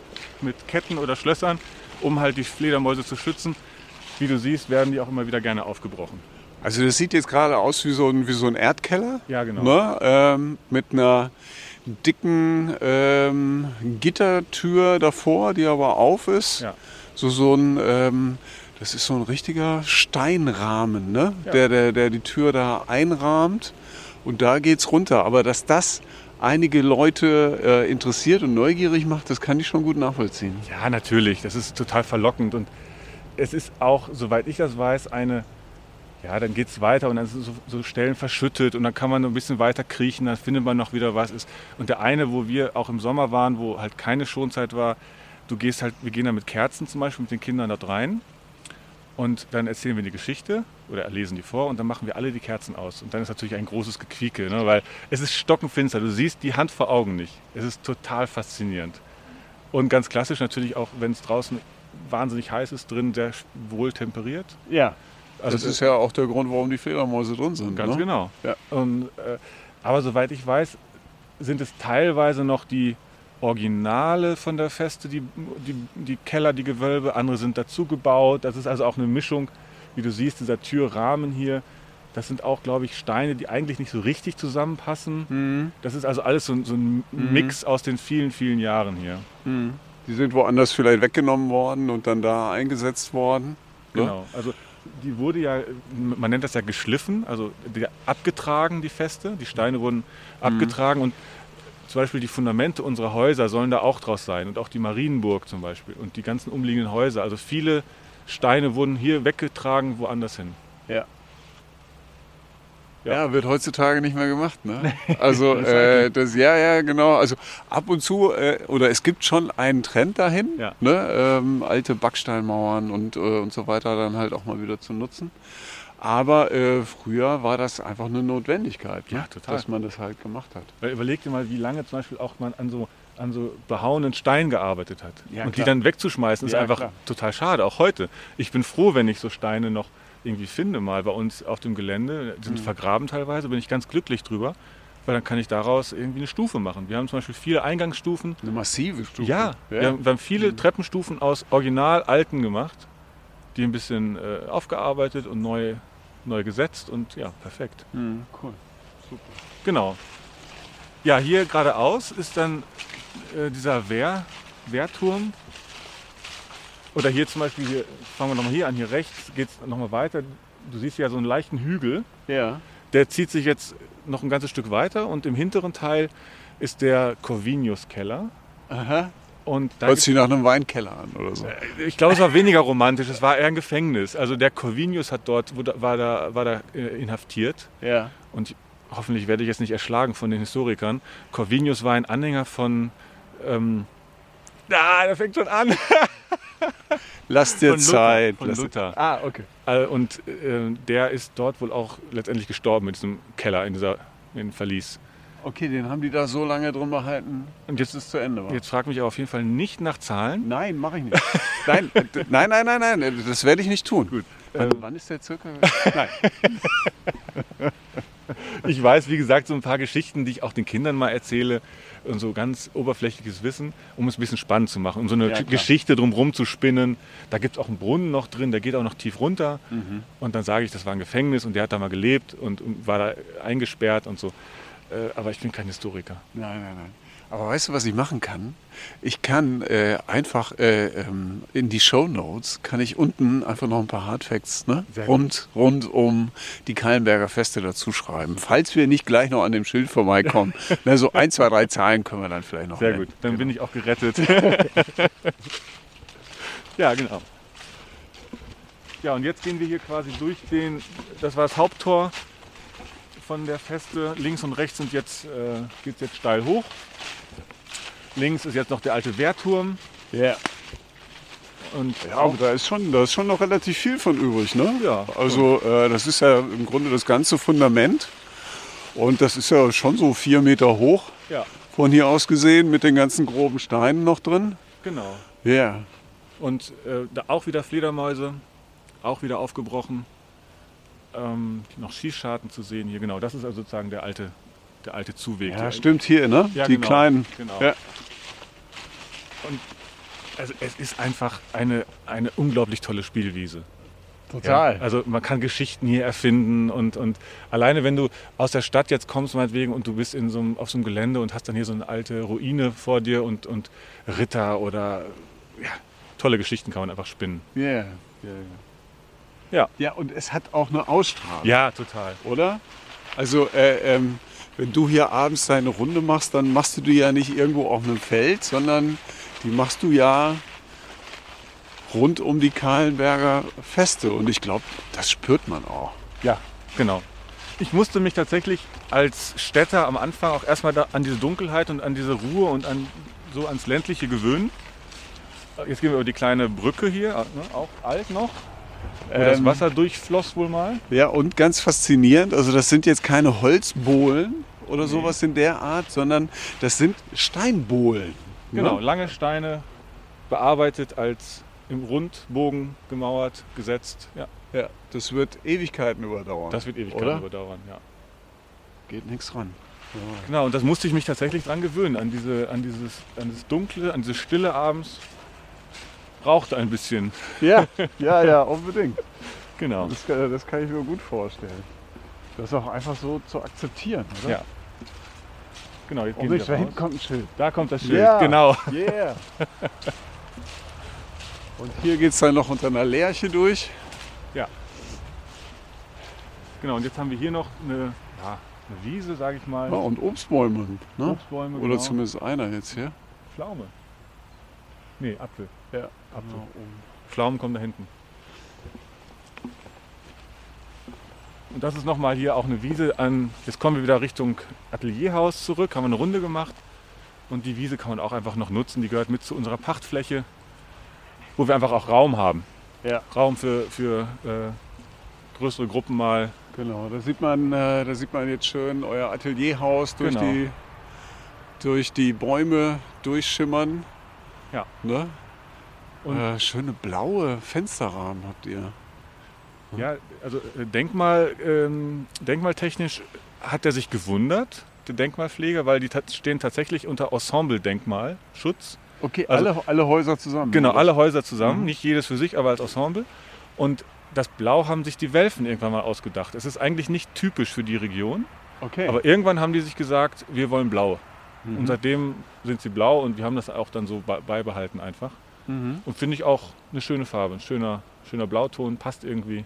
mit Ketten oder Schlössern, um halt die Fledermäuse zu schützen, wie du siehst, werden die auch immer wieder gerne aufgebrochen. Also das sieht jetzt gerade aus wie so ein, wie so ein Erdkeller. Ja, genau. Ne? Ähm, mit einer dicken ähm, Gittertür davor, die aber auf ist. Ja. So, so ein, ähm, das ist so ein richtiger Steinrahmen, ne? Ja. der, der, der die Tür da einrahmt. Und da geht es runter. Aber dass das einige Leute äh, interessiert und neugierig macht, das kann ich schon gut nachvollziehen. Ja, natürlich. Das ist total verlockend. Und es ist auch, soweit ich das weiß, eine, ja, dann geht es weiter und dann sind so, so, Stellen verschüttet und dann kann man ein bisschen weiter kriechen, dann findet man noch wieder was. Ist. Und der eine, wo wir auch im Sommer waren, wo halt keine Schonzeit war, du gehst halt, wir gehen da mit Kerzen zum Beispiel mit den Kindern dort rein und dann erzählen wir die Geschichte oder lesen die vor und dann machen wir alle die Kerzen aus. Und dann ist natürlich ein großes Gequieke, ne? weil es ist stockenfinster. Du siehst die Hand vor Augen nicht. Es ist total faszinierend. Und ganz klassisch natürlich auch, wenn es draußen wahnsinnig heiß ist, drin sehr wohl temperiert. Ja. Also das ist ja auch der Grund, warum die Fledermäuse drin sind. Ganz ne? genau. Ja. Und, äh, aber soweit ich weiß, sind es teilweise noch die Originale von der Feste, die, die, die Keller, die Gewölbe, andere sind dazu gebaut. Das ist also auch eine Mischung, wie du siehst, dieser Türrahmen hier. Das sind auch, glaube ich, Steine, die eigentlich nicht so richtig zusammenpassen. Mhm. Das ist also alles so, so ein mhm. Mix aus den vielen, vielen Jahren hier. Mhm. Die sind woanders vielleicht weggenommen worden und dann da eingesetzt worden. Ne? Genau. Also die wurde ja, man nennt das ja geschliffen, also abgetragen, die Feste. Die Steine wurden mhm. abgetragen und zum Beispiel die Fundamente unserer Häuser sollen da auch draus sein und auch die Marienburg zum Beispiel und die ganzen umliegenden Häuser. Also viele Steine wurden hier weggetragen, woanders hin. Ja. Ja. Ja, wird heutzutage nicht mehr gemacht, ne? Also äh, das, ja, ja, genau. Also ab und zu äh, oder es gibt schon einen Trend dahin, Ja. ne? Ähm, alte Backsteinmauern und äh, und so weiter dann halt auch mal wieder zu nutzen. Aber äh, früher war das einfach eine Notwendigkeit, ne? Ja, total. dass man das halt gemacht hat. Weil überleg dir mal, wie lange zum Beispiel auch man an so, an so behauenen Stein gearbeitet hat. Ja, und die klar. dann wegzuschmeißen, ist Ja, einfach klar. total schade, auch heute. Ich bin froh, wenn ich so Steine noch irgendwie finde, mal bei uns auf dem Gelände. Die sind Mhm. vergraben teilweise, bin ich ganz glücklich drüber. Weil dann kann ich daraus irgendwie eine Stufe machen. Wir haben zum Beispiel viele Eingangsstufen. Eine massive Stufe. Ja, Wir, haben, wir haben viele Treppenstufen aus original alten gemacht, die ein bisschen äh, aufgearbeitet und neu, neu gesetzt und ja, perfekt. Mhm, cool. Genau. Ja, hier geradeaus ist dann äh, dieser Wehr, Wehrturm. Oder hier zum Beispiel, hier, fangen wir nochmal hier an, hier rechts geht es nochmal weiter. Du siehst ja so einen leichten Hügel. Ja. Der zieht sich jetzt noch ein ganzes Stück weiter und im hinteren Teil ist der Corvinus-Keller. Aha. Und da Hört sich nach einem Weinkeller an oder so. ich glaube, es war weniger romantisch, es war eher ein Gefängnis. Also der Corvinus hat dort, war da, war da äh, inhaftiert. Ja. und hoffentlich werde ich jetzt nicht erschlagen von den Historikern. Corvinus war ein Anhänger von. Ähm, ah, der fängt schon an. Lass dir Von Luther, Zeit. von Luther. Ah, okay. Äh, Und äh, der ist dort wohl auch letztendlich gestorben in diesem Keller, in dieser in dem Verlies. Okay, den haben die da so lange drin behalten, Und jetzt, es zu Ende war. jetzt frag mich aber auf jeden Fall nicht nach Zahlen. Nein, mache ich nicht. nein, nein, nein, nein, nein, das werde ich nicht tun. Gut. Wann, Ähm, wann ist der circa? Nein. Ich weiß, wie gesagt, so ein paar Geschichten, die ich auch den Kindern mal erzähle und so ganz oberflächliches Wissen, um es ein bisschen spannend zu machen, um so eine Ja. Geschichte drumherum zu spinnen. Da gibt es auch einen Brunnen noch drin, der geht auch noch tief runter. Mhm. Und dann sage ich, das war ein Gefängnis und der hat da mal gelebt und, und war da eingesperrt und so. Äh, aber ich bin kein Historiker. Nein, nein, nein. Aber weißt du, was ich machen kann? Ich kann äh, einfach äh, ähm, in die Show Notes kann ich unten einfach noch ein paar Hardfacts ne? Rund, rund um die Kallenberger Feste dazu schreiben. Falls wir nicht gleich noch an dem Schild vorbeikommen. Na, so ein, zwei, drei Zahlen können wir dann vielleicht noch Sehr nennen. gut, dann bin ich auch gerettet. ja, genau. Ja, und jetzt gehen wir hier quasi durch den, das war das Haupttor von der Feste. Links und rechts sind jetzt, äh, geht es jetzt steil hoch. Links ist jetzt noch der alte Wehrturm. Ja. Und Ja, aber da ist, schon, da ist schon noch relativ viel von übrig, ne? Ja. Also äh, das ist ja im Grunde das ganze Fundament. Und das ist ja schon so vier Meter hoch ja, von hier aus gesehen mit den ganzen groben Steinen noch drin. genau. Ja. Und äh, da auch wieder Fledermäuse, auch wieder aufgebrochen. Ähm, noch Schießscharten zu sehen hier, genau. Das ist also sozusagen der alte, der alte Zuweg. Ja, stimmt hier, ne? Ja, Die genau, kleinen. Genau. Ja. Also es ist einfach eine, eine unglaublich tolle Spielwiese. Total. Ja, also man kann Geschichten hier erfinden und, und alleine wenn du aus der Stadt jetzt kommst meinetwegen und du bist in so einem, auf so einem Gelände und hast dann hier so eine alte Ruine vor dir und, und Ritter oder ja, tolle Geschichten kann man einfach spinnen. Ja. Ja, ja. Ja. Ja, und es hat auch eine Ausstrahlung, Ja, total. oder? Also, äh, ähm, wenn du hier abends deine Runde machst, dann machst du die ja nicht irgendwo auf einem Feld, sondern die machst du ja rund um die Kahlenberger Feste. Und ich glaube, das spürt man auch. Ja, genau. Ich musste mich tatsächlich als Städter am Anfang auch erstmal an diese Dunkelheit und an diese Ruhe und an so ans ländliche gewöhnen. Jetzt gehen wir über die kleine Brücke hier, ne, auch alt noch. Wo das Ähm, Wasser durchfloss wohl mal. Ja, und ganz faszinierend, also das sind jetzt keine Holzbohlen oder Nee. sowas in der Art, sondern das sind Steinbohlen. Genau, Ne? lange Steine, bearbeitet als im Rundbogen gemauert, gesetzt. Ja, Ja, das wird Ewigkeiten überdauern. das wird Ewigkeiten Oder? überdauern. Ja. geht nichts ran. Genau, und das musste ich mich tatsächlich dran gewöhnen, an, diese, an, dieses, an dieses Dunkle, an diese Stille abends. Brauchte ein bisschen. Ja, ja, ja, unbedingt. Genau. Das, kann- das kann ich mir gut vorstellen. Das auch einfach so zu akzeptieren, oder? Ja. Genau, jetzt Oh gehen da wir hinten kommt ein Schild. Da kommt das Schild, Ja. genau. Yeah. Und hier geht es dann noch unter einer Lerche durch. Genau, und jetzt haben wir hier noch eine, ja, Eine Wiese, sage ich mal. Ja, und Obstbäume. Ne? Obstbäume, Oder genau. zumindest einer jetzt hier. Pflaume. Nee, Apfel. Ja, Apfel. genau. Pflaumen kommen da hinten. Und das ist nochmal hier auch eine Wiese an. Jetzt kommen wir wieder Richtung Atelierhaus zurück, haben wir eine Runde gemacht. Und die Wiese kann man auch einfach noch nutzen. Die gehört mit zu unserer Pachtfläche, wo wir einfach auch Raum haben. Ja. Raum für, für äh, größere Gruppen mal. Genau, da sieht man, äh, da sieht man jetzt schön euer Atelierhaus durch, Genau. die, durch die Bäume durchschimmern. Ja. Ne? Äh, schöne blaue Fensterrahmen habt ihr. Ja, also äh, Denkmal, ähm, denkmaltechnisch hat er sich gewundert, der Denkmalpfleger, weil die stehen tatsächlich unter Ensemble-Denkmalschutz. Okay, Also- alle, alle Häuser zusammen. Genau, oder? alle Häuser zusammen, Mhm. nicht jedes für sich, aber als Ensemble. Und das Blau haben sich die Welfen irgendwann mal ausgedacht. Es ist eigentlich nicht typisch für die Region, Okay. aber irgendwann haben die sich gesagt, wir wollen blau. Mhm. Und seitdem sind sie blau und wir haben das auch dann so be- beibehalten einfach. Mhm. Und finde ich auch eine schöne Farbe, ein schöner, schöner Blauton, passt irgendwie.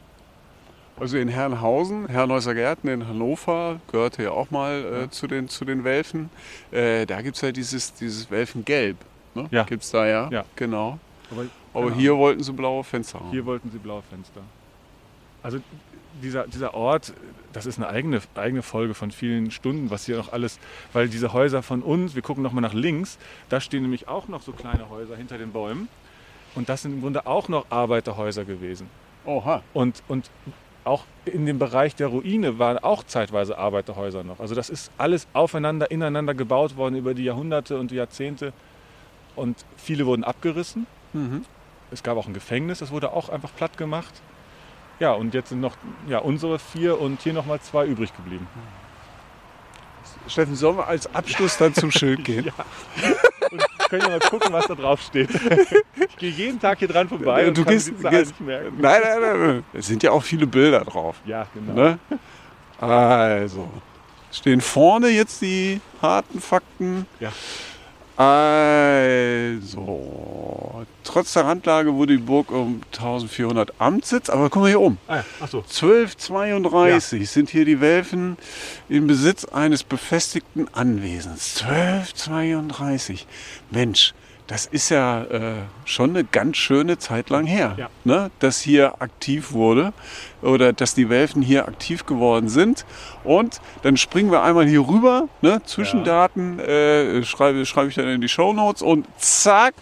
Also in Herrenhausen, Herrenhäuser Gärten in Hannover, gehörte ja auch mal äh, Ja. zu, den, zu den Welfen. Äh, da gibt es ja dieses, dieses Welfengelb. Ne? Ja. Gibt es da ja. Ja. Genau. Aber, Aber Genau. hier wollten sie blaue Fenster haben. Hier wollten sie blaue Fenster. Also dieser, dieser Ort, das ist eine eigene, eigene Folge von vielen Stunden, was hier noch alles, weil diese Häuser von uns, wir gucken nochmal nach links, da stehen nämlich auch noch so kleine Häuser hinter den Bäumen. Und das sind im Grunde auch noch Arbeiterhäuser gewesen. Oha. Und, und auch in dem Bereich der Ruine waren auch zeitweise Arbeiterhäuser noch. Also das ist alles aufeinander, ineinander gebaut worden über die Jahrhunderte und die Jahrzehnte. Und viele wurden abgerissen. Mhm. Es gab auch ein Gefängnis, das wurde auch einfach platt gemacht. Ja, und jetzt sind noch ja, unsere vier und hier nochmal zwei übrig geblieben. Steffen, sollen wir als Abschluss dann zum Schild gehen? Und können ja mal gucken, was da drauf steht. Ich gehe jeden Tag hier dran vorbei Ja, und du kann gehst- Zahlen gehst- nicht merken. Nein, nein, nein, nein. Es sind ja auch viele Bilder drauf. Ja, genau. Ne? Also, stehen vorne jetzt die harten Fakten. Ja. Also, trotz der Randlage wurde die Burg um 1400 Amtssitz, aber guck mal hier oben. Ah, ja. So. 1232 sind hier die Welfen in Besitz eines befestigten Anwesens. 1232. Mensch, das ist ja äh, schon eine ganz schöne Zeit lang her, Ja. ne, dass hier aktiv wurde oder dass die Welfen hier aktiv geworden sind. Und dann springen wir einmal hier rüber, ne, Zwischendaten äh, schreibe, schreibe ich dann in die Shownotes und zack,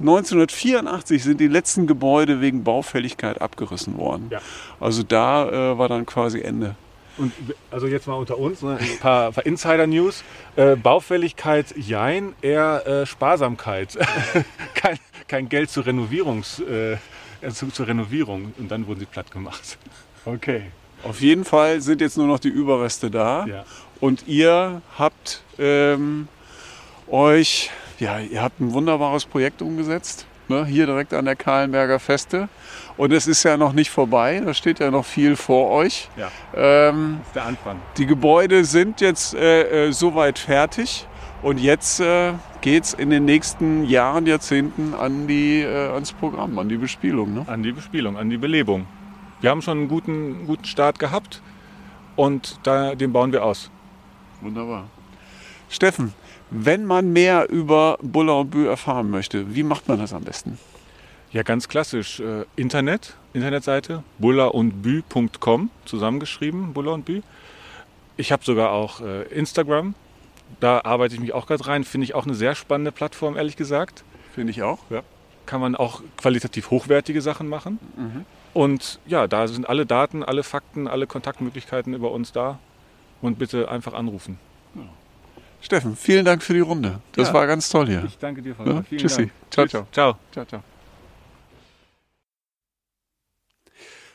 1984 sind die letzten Gebäude wegen Baufälligkeit abgerissen worden. Ja. Also da äh, war dann quasi Ende. Und also jetzt mal unter uns, ne, ein paar, paar Insider-News. Äh, Baufälligkeit, jein, eher äh, Sparsamkeit. kein, kein Geld zur, Renovierungs, äh, äh, zu, zur Renovierung. Und dann wurden sie platt gemacht. Okay. Auf jeden Fall sind jetzt nur noch die Überreste da. Ja. Und ihr habt ähm, euch, ja, ihr habt ein wunderbares Projekt umgesetzt. Ne, hier direkt an der Kahlenberger Feste. Und es ist ja noch nicht vorbei, da steht ja noch viel vor euch. Ja. Ähm, Das ist der Anfang. die Gebäude sind jetzt äh, äh, soweit fertig. Und jetzt äh, geht es in den nächsten Jahren, Jahrzehnten an die, äh, ans Programm, an die Bespielung. Ne? An die Bespielung, an die Belebung. Wir haben schon einen guten, guten Start gehabt und da, den bauen wir aus. Wunderbar. Steffen, wenn man mehr über Buller und Bü erfahren möchte, wie macht man das am besten? Ja, ganz klassisch. Äh, Internet, Internetseite, bullerundbü.com, zusammengeschrieben, Buller und Bü. Ich habe sogar auch äh, Instagram. Da arbeite ich mich auch gerade rein. Finde ich auch eine sehr spannende Plattform, ehrlich gesagt. Finde ich auch. Ja. Kann man auch qualitativ hochwertige Sachen machen. Mhm. Und ja, da sind alle Daten, alle Fakten, alle Kontaktmöglichkeiten über uns da. Und bitte einfach anrufen. Steffen, vielen Dank für die Runde. Das Ja. war ganz toll hier. Ich danke dir, Ja, tschüssi. Ciao, ciao. Ciao. Ciao, ciao.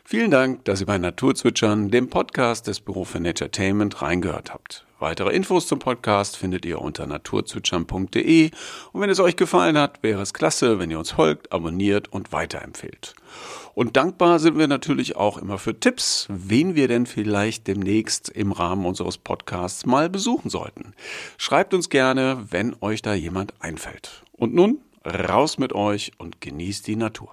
Vielen Dank, dass ihr bei Naturzwitschern, dem Podcast des Büro für Naturetainment, reingehört habt. Weitere Infos zum Podcast findet ihr unter naturzwitschern.de und wenn es euch gefallen hat, wäre es klasse, wenn ihr uns folgt, abonniert und weiterempfehlt. Und dankbar sind wir natürlich auch immer für Tipps, wen wir denn vielleicht demnächst im Rahmen unseres Podcasts mal besuchen sollten. Schreibt uns gerne, wenn euch da jemand einfällt. Und nun raus mit euch und genießt die Natur.